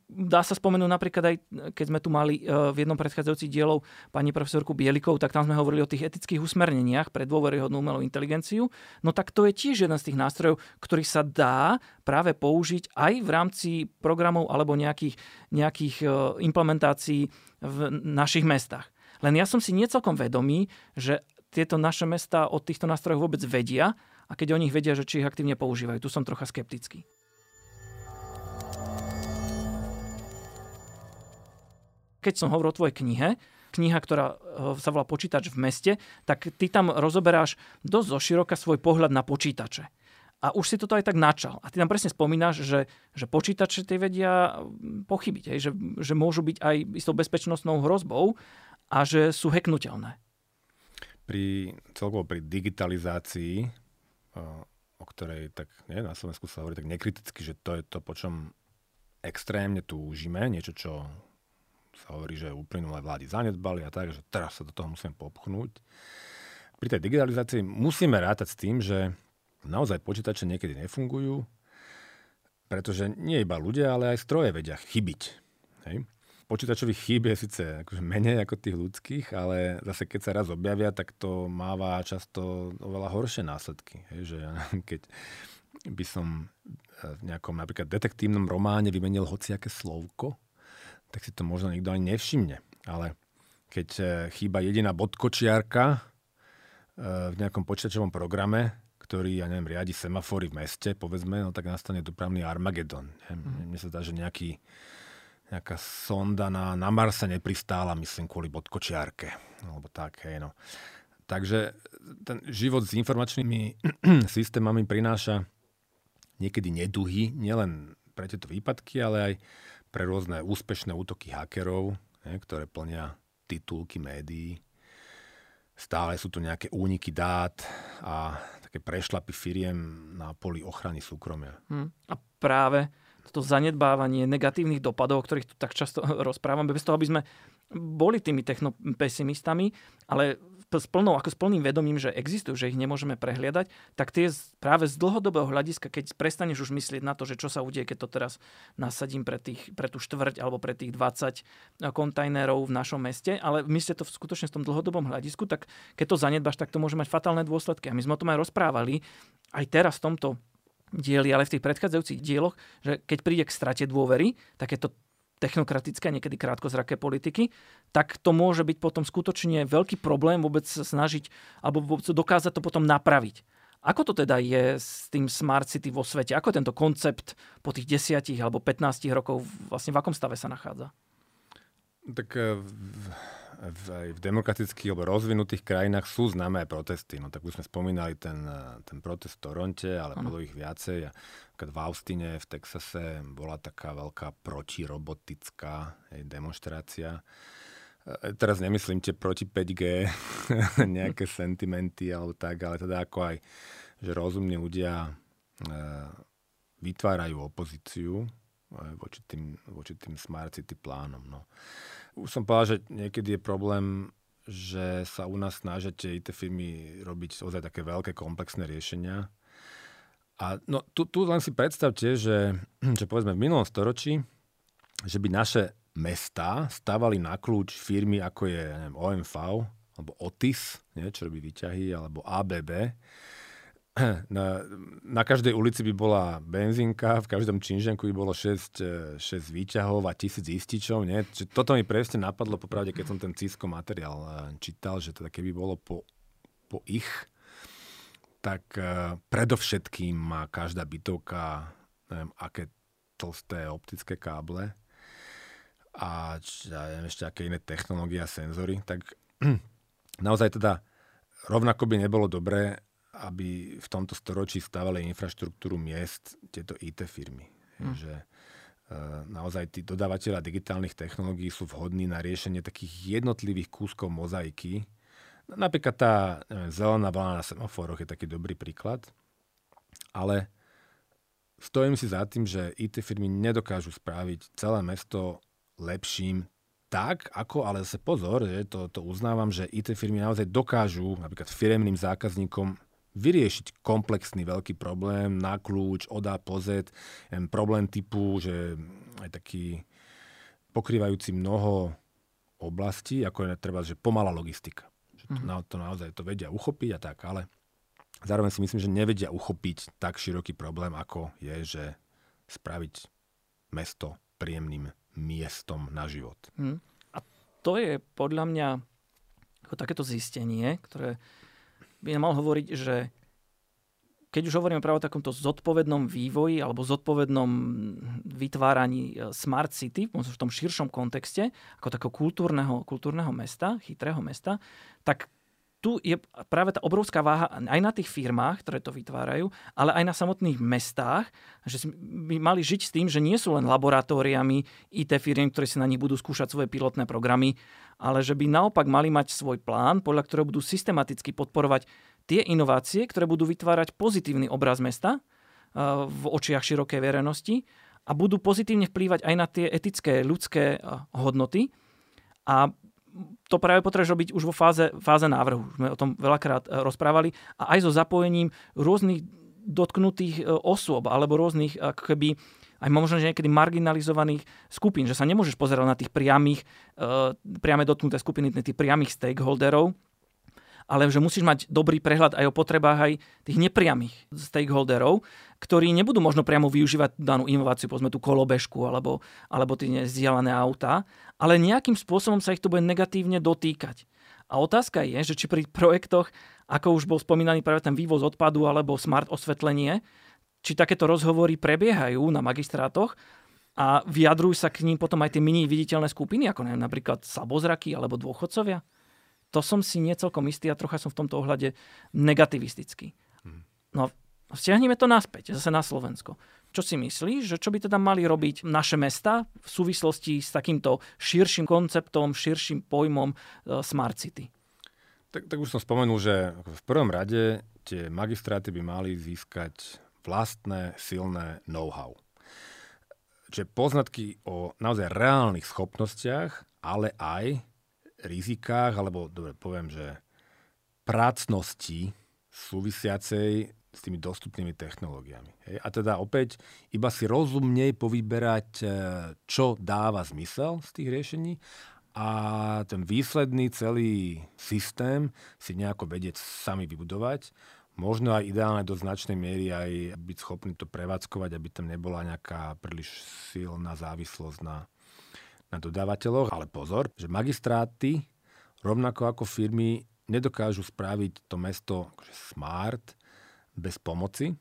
Dá sa spomenúť napríklad aj, keď sme tu mali e, v jednom predchádzajúcich dielov pani profesorku Bielikov, tak tam sme hovorili o tých etických usmerneniach pre dôveryhodnú umelú inteligenciu. No tak to je tiež jeden z tých nástrojov, ktorý sa dá práve použiť aj v rámci programov alebo nejakých, nejakých e, implementácií v našich mestách. Len ja som si niecelkom vedomý, že tieto naše mesta o týchto nástrojoch vôbec vedia a keď o nich vedia, že či ich aktívne používajú. Tu som trocha skeptický. Keď som hovoril o tvojej knihe, kniha, ktorá eh, sa volá Počítač v meste, tak ty tam rozoberáš dosť zoširoka svoj pohľad na počítače. A už si toto aj tak načal. A ty tam presne spomínaš, že, že počítače tie vedia hm, pochybiť, hej, že, že môžu byť aj istou bezpečnostnou hrozbou a že sú heknutelné. Pri, celkovo pri digitalizácii, eh, o ktorej tak nie, na Slovensku sa hovorí tak nekriticky, že to je to, po čom extrémne túžime, niečo, čo sa hovorí, že uplynulé vlády zanedbali a tak, že teraz sa do toho musíme popchnúť. Pri tej digitalizácii musíme rátať s tým, že naozaj počítače niekedy nefungujú, pretože nie iba ľudia, ale aj stroje vedia chybiť. Hej? Počítačových chýb je síce akože menej ako tých ľudských, ale zase keď sa raz objavia, tak to máva často oveľa horšie následky. Hej? Že [LAUGHS] keď by som v nejakom napríklad detektívnom románe vymenil hociaké slovko, tak si to možno nikto ani nevšimne. Ale keď e, chýba jediná bodkočiarka e, v nejakom počítačovom programe, ktorý, ja neviem, riadi semafory v meste, povedzme, no tak nastane dopravný Armagedon. Mm. Mne sa zdá, že nejaký, nejaká sonda na, na Marse nepristála, myslím, kvôli bodkočiarke. Alebo tak, hej, no. Takže ten život s informačnými [CLEARS THROAT] systémami prináša niekedy neduhy, nielen pre tieto výpadky, ale aj pre rôzne úspešné útoky hakerov, ne, ktoré plnia titulky médií. Stále sú tu nejaké úniky dát a také prešlapy firiem na poli ochrany súkromia. Hmm. A práve toto zanedbávanie negatívnych dopadov, o ktorých tu tak často [LAUGHS] rozprávame, bez toho, aby sme boli tými technopesimistami, ale s, plnou, ako s plným vedomím, že existujú, že ich nemôžeme prehliadať, tak tie práve z dlhodobého hľadiska, keď prestaneš už myslieť na to, že čo sa udie, keď to teraz nasadím pre, tých, pre tú štvrť alebo pre tých 20 e, kontajnerov v našom meste, ale myslíte to v skutočne v tom dlhodobom hľadisku, tak keď to zanedbaš, tak to môže mať fatálne dôsledky. A my sme o tom aj rozprávali aj teraz v tomto dieli, ale v tých predchádzajúcich dieloch, že keď príde k strate dôvery, tak je to technokratické, niekedy krátkozraké politiky, tak to môže byť potom skutočne veľký problém vôbec snažiť, alebo vôbec dokázať to potom napraviť. Ako to teda je s tým Smart City vo svete? Ako tento koncept po tých 10 alebo 15 rokov vlastne v akom stave sa nachádza? Tak eh, v, v demokratických alebo rozvinutých krajinách sú známe aj protesty. No tak už sme spomínali ten, eh, ten protest v Toronte, ale bolo ich viacej. A v Austine v Texase bola taká veľká protirobotická hej, demonstrácia. Eh, teraz nemyslím tie proti 5G, [LAUGHS] nejaké sentimenty alebo tak, ale teda ako aj, že rozumní ľudia e, vytvárajú opozíciu voči tým, voči tým smart city plánom. No. Už som povedal, že niekedy je problém, že sa u nás snažia tie IT firmy robiť ozaj také veľké komplexné riešenia. A no, tu, tu len si predstavte, že, [CLEARS THROAT] že povedzme v minulom storočí, že by naše mesta stávali na kľúč firmy ako je neviem, OMV, alebo Otis, nie, čo robí výťahy, alebo ABB, [CLEARS THROAT] na, na každej ulici by bola benzínka, v každom činženku by bolo 6, 6 e, výťahov a tisíc ističov. Nie? Čiže toto mi presne napadlo popravde, keď som ten Cisco materiál e, čítal, že teda keby bolo po, po ich, tak uh, predovšetkým má každá bytovka neviem, aké tlsté optické káble a ja neviem ešte aké iné technológie a senzory, tak [CLEARS THROAT] naozaj teda rovnako by nebolo dobré aby v tomto storočí stávali infraštruktúru miest tieto IT firmy. Hmm. Že e, naozaj tí dodávateľa digitálnych technológií sú vhodní na riešenie takých jednotlivých kúskov mozaiky. Napríklad tá neviem, zelená vlna na semaforoch je taký dobrý príklad. Ale stojím si za tým, že IT firmy nedokážu spraviť celé mesto lepším tak, ako, ale zase pozor, že to, to uznávam, že IT firmy naozaj dokážu napríklad firemným zákazníkom vyriešiť komplexný veľký problém na kľúč, od A po Z, problém typu, že aj taký pokrývajúci mnoho oblastí, ako je treba, že pomalá logistika. Že to, mm. to naozaj to vedia uchopiť a tak, ale zároveň si myslím, že nevedia uchopiť tak široký problém, ako je, že spraviť mesto príjemným miestom na život. Mm. A to je podľa mňa ako takéto zistenie, ktoré by mal hovoriť, že keď už hovoríme práve o takomto zodpovednom vývoji alebo zodpovednom vytváraní e, Smart City, v tom širšom kontexte, ako takého kultúrneho, kultúrneho mesta, chytrého mesta, tak tu je práve tá obrovská váha aj na tých firmách, ktoré to vytvárajú, ale aj na samotných mestách, že by mali žiť s tým, že nie sú len laboratóriami IT firiem, ktoré si na nich budú skúšať svoje pilotné programy, ale že by naopak mali mať svoj plán, podľa ktorého budú systematicky podporovať tie inovácie, ktoré budú vytvárať pozitívny obraz mesta eh, v očiach širokej verejnosti a budú pozitívne vplývať aj na tie etické ľudské eh, hodnoty. A to práve potrebuješ robiť už vo fáze, fáze návrhu. Sme o tom veľakrát e, rozprávali. A aj so zapojením rôznych dotknutých e, osôb alebo rôznych ako keby aj možno, že niekedy marginalizovaných skupín, že sa nemôžeš pozerať na tých priamých, e, priame dotknuté skupiny, tých priamých stakeholderov, ale že musíš mať dobrý prehľad aj o potrebách aj tých nepriamých stakeholderov, ktorí nebudú možno priamo využívať danú inováciu, povedzme tú kolobežku alebo, alebo tie nezdialené autá, ale nejakým spôsobom sa ich to bude negatívne dotýkať. A otázka je, že či pri projektoch, ako už bol spomínaný práve ten vývoz odpadu alebo smart osvetlenie, či takéto rozhovory prebiehajú na magistrátoch a vyjadrujú sa k ním potom aj tie mini viditeľné skupiny, ako neviem, napríklad slabozraky alebo dôchodcovia? To som si niecelkom istý a trocha som v tomto ohľade negativistický. Mhm. No stiahneme to naspäť, zase na Slovensko. Čo si myslíš, že čo by teda mali robiť naše mesta v súvislosti s takýmto širším konceptom, širším pojmom e, Smart City? Tak, tak už som spomenul, že v prvom rade tie magistráty by mali získať vlastné silné know-how. Čiže poznatky o naozaj reálnych schopnostiach, ale aj rizikách, alebo dobre poviem, že prácnosti súvisiacej s tými dostupnými technológiami. Hej. A teda opäť iba si rozumnej povyberať, e, čo dáva zmysel z tých riešení a ten výsledný celý systém si nejako vedieť sami vybudovať. Možno aj ideálne do značnej miery aj byť schopný to prevádzkovať, aby tam nebola nejaká príliš silná závislosť na na dodávateľoch, ale pozor, že magistráty, rovnako ako firmy, nedokážu spraviť to mesto akože smart bez pomoci.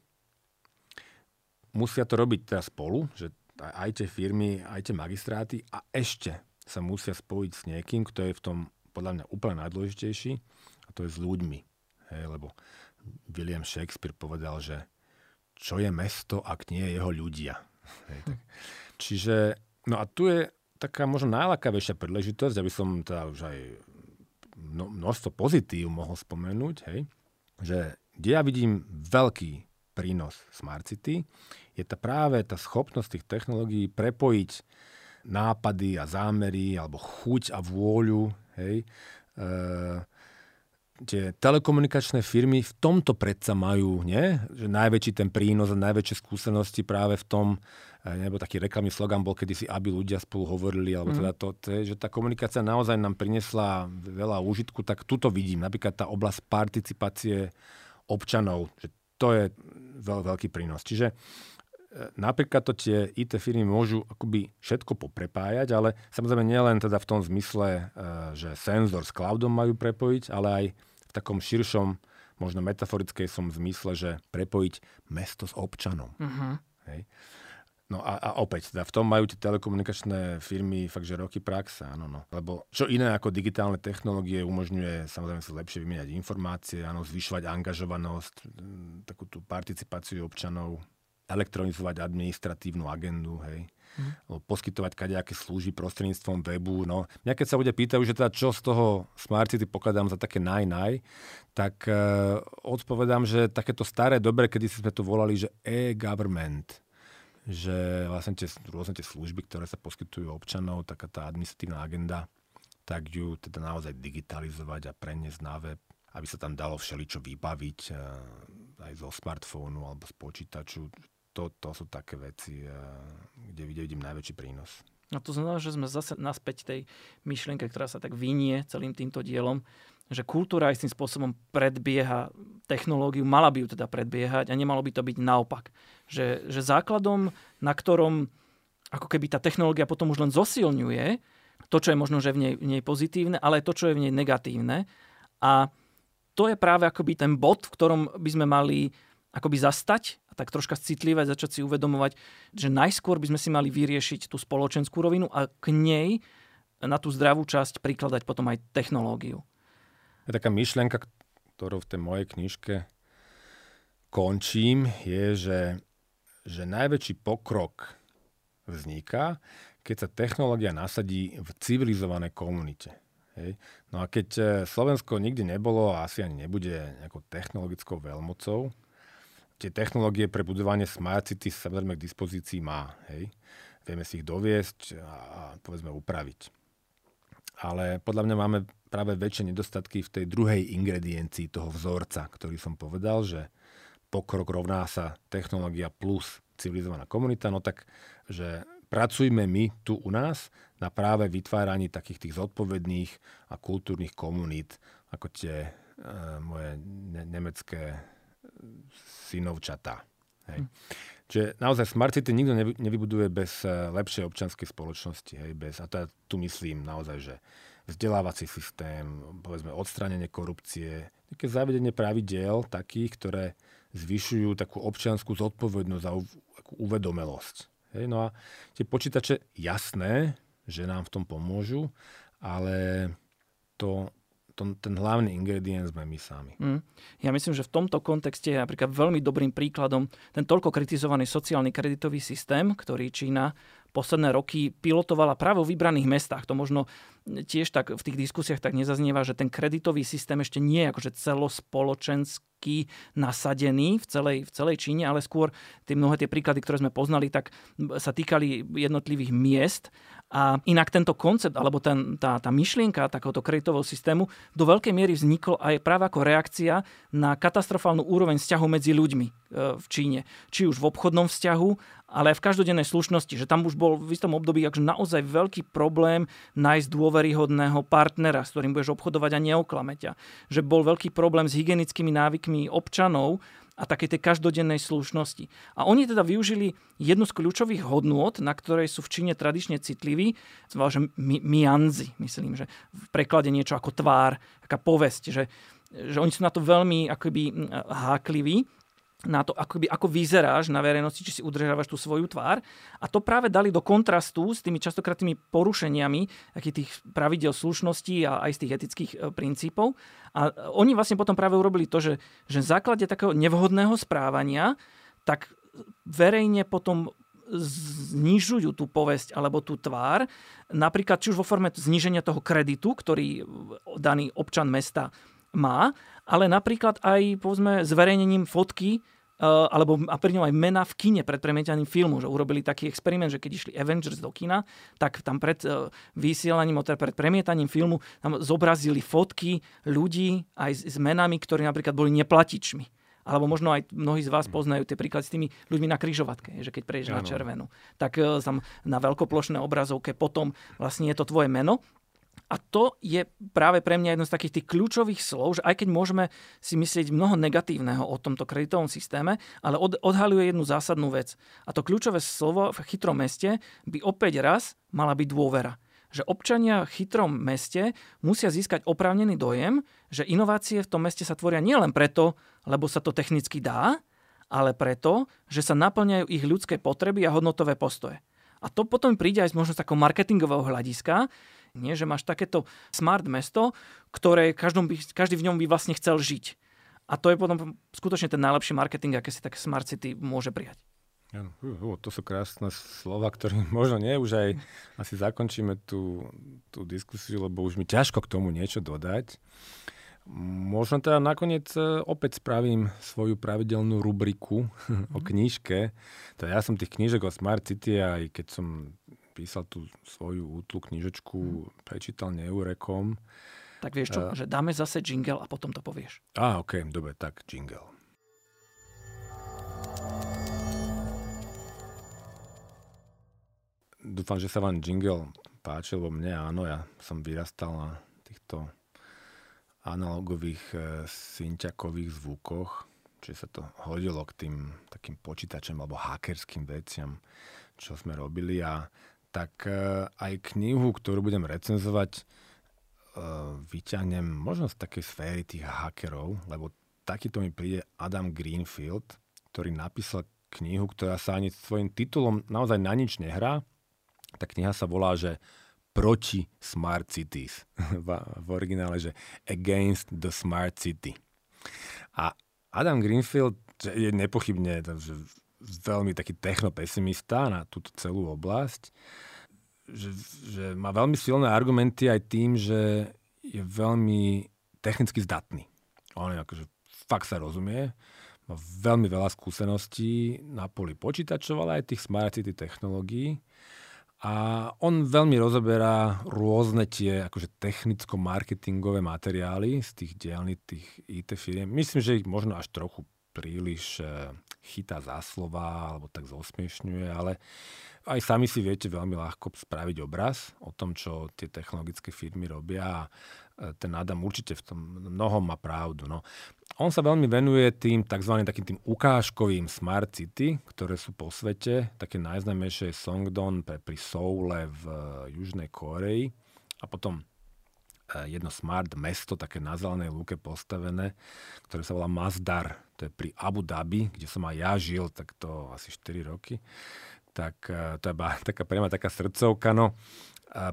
Musia to robiť teraz spolu, že aj tie firmy, aj tie magistráty a ešte sa musia spojiť s niekým, kto je v tom podľa mňa úplne najdôležitejší a to je s ľuďmi. Hej, lebo William Shakespeare povedal, že čo je mesto, ak nie je jeho ľudia. Hej, tak. [LAUGHS] Čiže, no a tu je taká možno najlakavejšia príležitosť, aby som teda už aj množstvo pozitív mohol spomenúť, hej, že kde ja vidím veľký prínos Smart City, je to práve tá schopnosť tých technológií prepojiť nápady a zámery, alebo chuť a vôľu, hej, e, tie telekomunikačné firmy v tomto predsa majú, nie? Že najväčší ten prínos a najväčšie skúsenosti práve v tom, eh, nebo taký reklamný slogan bol, kedy si aby ľudia spolu hovorili, alebo teda to, to je, že tá komunikácia naozaj nám priniesla veľa úžitku, tak tuto vidím, napríklad tá oblasť participácie občanov, že to je veľ, veľký prínos. Čiže eh, napríklad to tie IT firmy môžu akoby všetko poprepájať, ale samozrejme nielen teda v tom zmysle, eh, že senzor s cloudom majú prepojiť, ale aj v takom širšom, možno metaforickej som zmysle, že prepojiť mesto s občanom. Uh-huh. Hej. No a, a opäť, teda v tom majú tie telekomunikačné firmy fakt, že roky praxe, áno, no. Lebo čo iné ako digitálne technológie umožňuje samozrejme si lepšie vymieňať informácie, áno, zvyšovať angažovanosť, takú tú participáciu občanov, elektronizovať administratívnu agendu, hej mm. poskytovať kadejaké služby prostredníctvom webu. No, mňa keď sa ľudia pýtajú, že teda čo z toho Smart City pokladám za také naj-naj, tak uh, odpovedám, že takéto staré dobre, kedy sme to volali, že e-government že vlastne tie, rôzne tie služby, ktoré sa poskytujú občanov, taká tá administratívna agenda, tak ju teda naozaj digitalizovať a preniesť na web, aby sa tam dalo všeličo vybaviť uh, aj zo smartfónu alebo z počítaču to, to sú také veci, eh, kde vidím najväčší prínos. No to znamená, že sme zase naspäť tej myšlienke, ktorá sa tak vynie celým týmto dielom, že kultúra istým spôsobom predbieha technológiu, mala by ju teda predbiehať a nemalo by to byť naopak. Že, že základom, na ktorom ako keby tá technológia potom už len zosilňuje to, čo je možno že v nej, v nej pozitívne, ale aj to, čo je v nej negatívne. A to je práve akoby ten bod, v ktorom by sme mali akoby zastať a tak troška citlivať, začať si uvedomovať, že najskôr by sme si mali vyriešiť tú spoločenskú rovinu a k nej na tú zdravú časť prikladať potom aj technológiu. Je taká myšlienka, ktorú v tej mojej knižke končím, je, že, že najväčší pokrok vzniká, keď sa technológia nasadí v civilizovanej komunite. Hej. No a keď eh, Slovensko nikdy nebolo a asi ani nebude nejakou technologickou veľmocou, tie technológie pre budovanie Smart City samozrejme k dispozícii má. Hej. Vieme si ich doviesť a, a povedzme upraviť. Ale podľa mňa máme práve väčšie nedostatky v tej druhej ingrediencii toho vzorca, ktorý som povedal, že pokrok rovná sa technológia plus civilizovaná komunita, no tak, že pracujme my tu u nás na práve vytváraní takých tých zodpovedných a kultúrnych komunít, ako tie moje ne- nemecké synovčatá. Hej. Čiže naozaj Smart City nikto nevy, nevybuduje bez lepšej občianskej spoločnosti. Hej, bez, a to ja tu myslím naozaj, že vzdelávací systém, povedzme odstránenie korupcie, také zavedenie pravidiel takých, ktoré zvyšujú takú občianskú zodpovednosť a uvedomelosť. Hej, no a tie počítače, jasné, že nám v tom pomôžu, ale to, to, ten hlavný ingredient sme my sami. Mm. Ja myslím, že v tomto kontexte je napríklad veľmi dobrým príkladom ten toľko kritizovaný sociálny kreditový systém, ktorý Čína posledné roky pilotovala práve v vybraných mestách. To možno tiež tak v tých diskusiách tak nezaznieva, že ten kreditový systém ešte nie je akože celospoločenský nasadený v celej, v celej Číne, ale skôr tie mnohé tie príklady, ktoré sme poznali, tak sa týkali jednotlivých miest a inak tento koncept, alebo ten, tá, tá myšlienka takéhoto kreditového systému do veľkej miery vznikol aj práve ako reakcia na katastrofálnu úroveň vzťahu medzi ľuďmi e, v Číne. Či už v obchodnom vzťahu, ale aj v každodennej slušnosti. Že tam už bol v istom období akože naozaj veľký problém nájsť dôveryhodného partnera, s ktorým budeš obchodovať a neoklameť ťa. Že bol veľký problém s hygienickými návykmi občanov, a takej tej každodennej slušnosti. A oni teda využili jednu z kľúčových hodnôt, na ktorej sú v Číne tradične citliví, že mianzi, myslím, že v preklade niečo ako tvár, taká povesť, že, že oni sú na to veľmi akoby hákliví na to, ako, by, ako vyzeráš na verejnosti, či si udržiavaš tú svoju tvár. A to práve dali do kontrastu s tými častokrát tými porušeniami tých pravidel slušnosti a aj z tých etických e, princípov. A oni vlastne potom práve urobili to, že, že v základe takého nevhodného správania, tak verejne potom znižujú tú povesť alebo tú tvár, napríklad či už vo forme zníženia toho kreditu, ktorý daný občan mesta má, ale napríklad aj povedzme zverejnením fotky uh, alebo a pri ňom aj mena v kine pred premietaním filmu, že urobili taký experiment, že keď išli Avengers do kina, tak tam pred uh, vysielaním, teda pred premietaním filmu tam zobrazili fotky ľudí aj s, menami, ktorí napríklad boli neplatičmi. Alebo možno aj mnohí z vás mm. poznajú tie príklady s tými ľuďmi na kryžovatke, že keď prejdeš na červenú, tak uh, tam na veľkoplošnej obrazovke potom vlastne je to tvoje meno a to je práve pre mňa jedno z takých tých kľúčových slov, že aj keď môžeme si myslieť mnoho negatívneho o tomto kreditovom systéme, ale od, odhaluje jednu zásadnú vec. A to kľúčové slovo v chytrom meste by opäť raz mala byť dôvera. Že občania v chytrom meste musia získať oprávnený dojem, že inovácie v tom meste sa tvoria nielen preto, lebo sa to technicky dá, ale preto, že sa naplňajú ich ľudské potreby a hodnotové postoje. A to potom príde aj z možno takého marketingového hľadiska, nie? Že máš takéto smart mesto, ktoré každom by, každý v ňom by vlastne chcel žiť. A to je potom skutočne ten najlepší marketing, aké si tak Smart City môže prijať. Ano, uh, to sú krásne slova, ktoré [LAUGHS] možno nie, už aj asi zakončíme tú, tú diskusiu, lebo už mi ťažko k tomu niečo dodať. Možno teda nakoniec e, opäť spravím svoju pravidelnú rubriku [LAUGHS] o mhm. knižke. Teda ja som tých knížek o Smart City aj keď som písal tú svoju útlu knižočku, hmm. prečítal Neurekom. Tak vieš čo, uh, že dáme zase jingle a potom to povieš. Á, ok, dobre, tak jingle. Dúfam, že sa vám jingle páčil, lebo mne áno, ja som vyrastal na týchto analogových e, synťakových zvukoch, čiže sa to hodilo k tým takým počítačom alebo hackerským veciam, čo sme robili a tak e, aj knihu, ktorú budem recenzovať, e, vyťahnem možno z takej sféry tých hackerov, lebo takýto mi príde Adam Greenfield, ktorý napísal knihu, ktorá sa ani svojim titulom naozaj na nič nehrá. Tá kniha sa volá, že Proti Smart Cities. [LAUGHS] v, originále, že Against the Smart City. A Adam Greenfield je nepochybne veľmi taký technopesimista na túto celú oblasť, že, že má veľmi silné argumenty aj tým, že je veľmi technicky zdatný. On je akože fakt sa rozumie, má veľmi veľa skúseností na poli počítačov, ale aj tých smart city technológií. A on veľmi rozoberá rôzne tie akože technicko-marketingové materiály z tých dielní tých IT firiem. Myslím, že ich možno až trochu príliš eh, chytá za slova alebo tak zosmiešňuje, ale aj sami si viete veľmi ľahko spraviť obraz o tom, čo tie technologické firmy robia. ten Adam určite v tom mnohom má pravdu. No. On sa veľmi venuje tým tzv. takým tým ukážkovým smart city, ktoré sú po svete. Také najznámejšie je Songdon pri Soule v Južnej Koreji. A potom jedno smart mesto, také na zelenej lúke postavené, ktoré sa volá Mazdar. To je pri Abu Dhabi, kde som aj ja žil, tak to asi 4 roky. Tak to je [LAUGHS] taká pre taká srdcovka. No.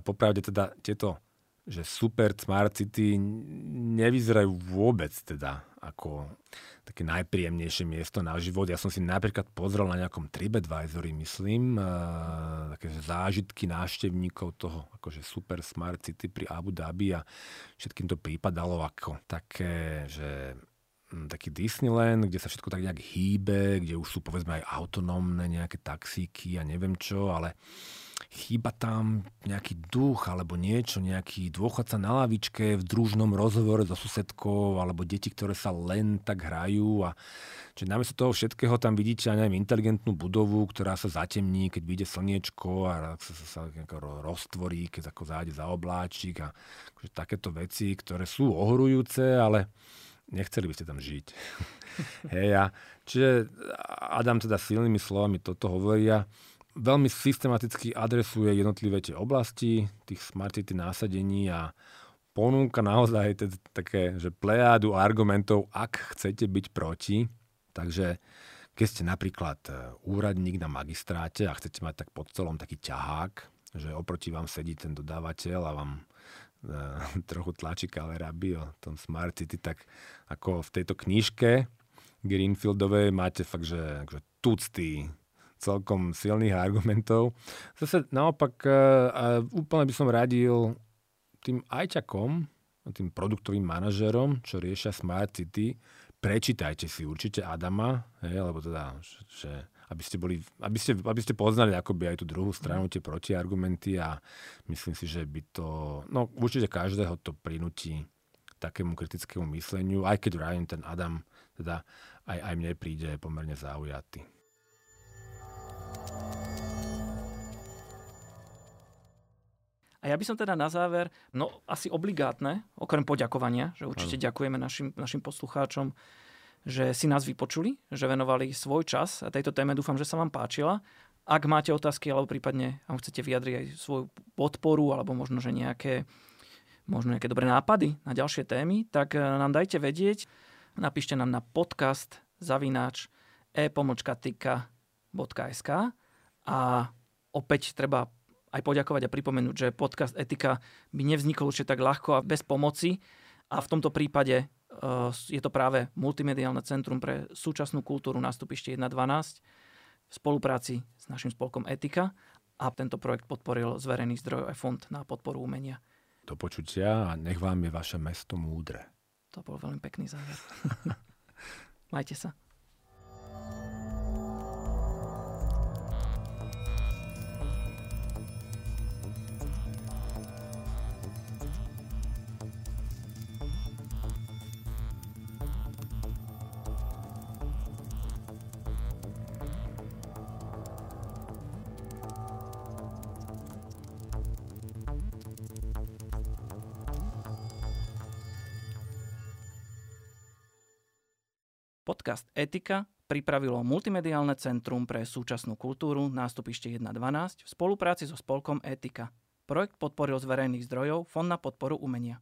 Popravde teda tieto že super smart city nevyzerajú vôbec teda ako také najpríjemnejšie miesto na život. Ja som si napríklad pozrel na nejakom TripAdvisory, myslím, uh, také zážitky návštevníkov toho akože super smart city pri Abu Dhabi a všetkým to prípadalo ako také, že hm, taký Disneyland, kde sa všetko tak nejak hýbe, kde už sú povedzme aj autonómne nejaké taxíky a neviem čo, ale chýba tam nejaký duch alebo niečo, nejaký dôchodca na lavičke v družnom rozhovore so susedkou alebo deti, ktoré sa len tak hrajú a Čiže namiesto toho všetkého tam vidíte, neviem, inteligentnú budovu, ktorá sa zatemní, keď vyjde slniečko a sa, sa, sa roztvorí, keď ako zájde za obláčik a akože takéto veci, ktoré sú ohrujúce, ale nechceli by ste tam žiť. [LAUGHS] Hej, a čiže Adam teda silnými slovami toto hovoria veľmi systematicky adresuje jednotlivé tie oblasti, tých smart city násadení a ponúka naozaj t- také, že plejádu argumentov, ak chcete byť proti. Takže keď ste napríklad e, úradník na magistráte a chcete mať tak pod celom taký ťahák, že oproti vám sedí ten dodávateľ a vám e, [LAUGHS] trochu tlačí kaleraby o tom Smart City, tak ako v tejto knižke Greenfieldovej máte fakt, že, že tucty celkom silných argumentov. Zase naopak uh, úplne by som radil tým ajťakom, tým produktovým manažerom, čo riešia Smart City, prečítajte si určite Adama, hej, alebo teda, že, aby ste, boli, aby, ste, aby ste poznali akoby aj tú druhú stranu, tie protiargumenty a myslím si, že by to, no určite každého to prinúti takému kritickému mysleniu, aj keď Ryan ten Adam, teda aj, aj mne príde pomerne zaujatý. A ja by som teda na záver, no asi obligátne, okrem poďakovania, že určite ano. ďakujeme našim, našim poslucháčom, že si nás vypočuli, že venovali svoj čas a tejto téme dúfam, že sa vám páčila. Ak máte otázky alebo prípadne vám chcete vyjadriť aj svoju podporu alebo možno, že nejaké, možno nejaké dobré nápady na ďalšie témy, tak eh, nám dajte vedieť. Napíšte nám na podcast zavináč e-tika.sk a opäť treba aj poďakovať a pripomenúť, že podcast Etika by nevznikol určite tak ľahko a bez pomoci. A v tomto prípade uh, je to práve Multimediálne centrum pre súčasnú kultúru nástupište 1.12 v spolupráci s našim spolkom Etika a tento projekt podporil z verejných zdrojov aj Fond na podporu umenia. Do počutia a nech vám je vaše mesto múdre. To bol veľmi pekný záver. [LAUGHS] Majte sa. Podcast Etika pripravilo Multimediálne centrum pre súčasnú kultúru nástupište 1.12 v spolupráci so spolkom Etika. Projekt podporil z verejných zdrojov Fond na podporu umenia.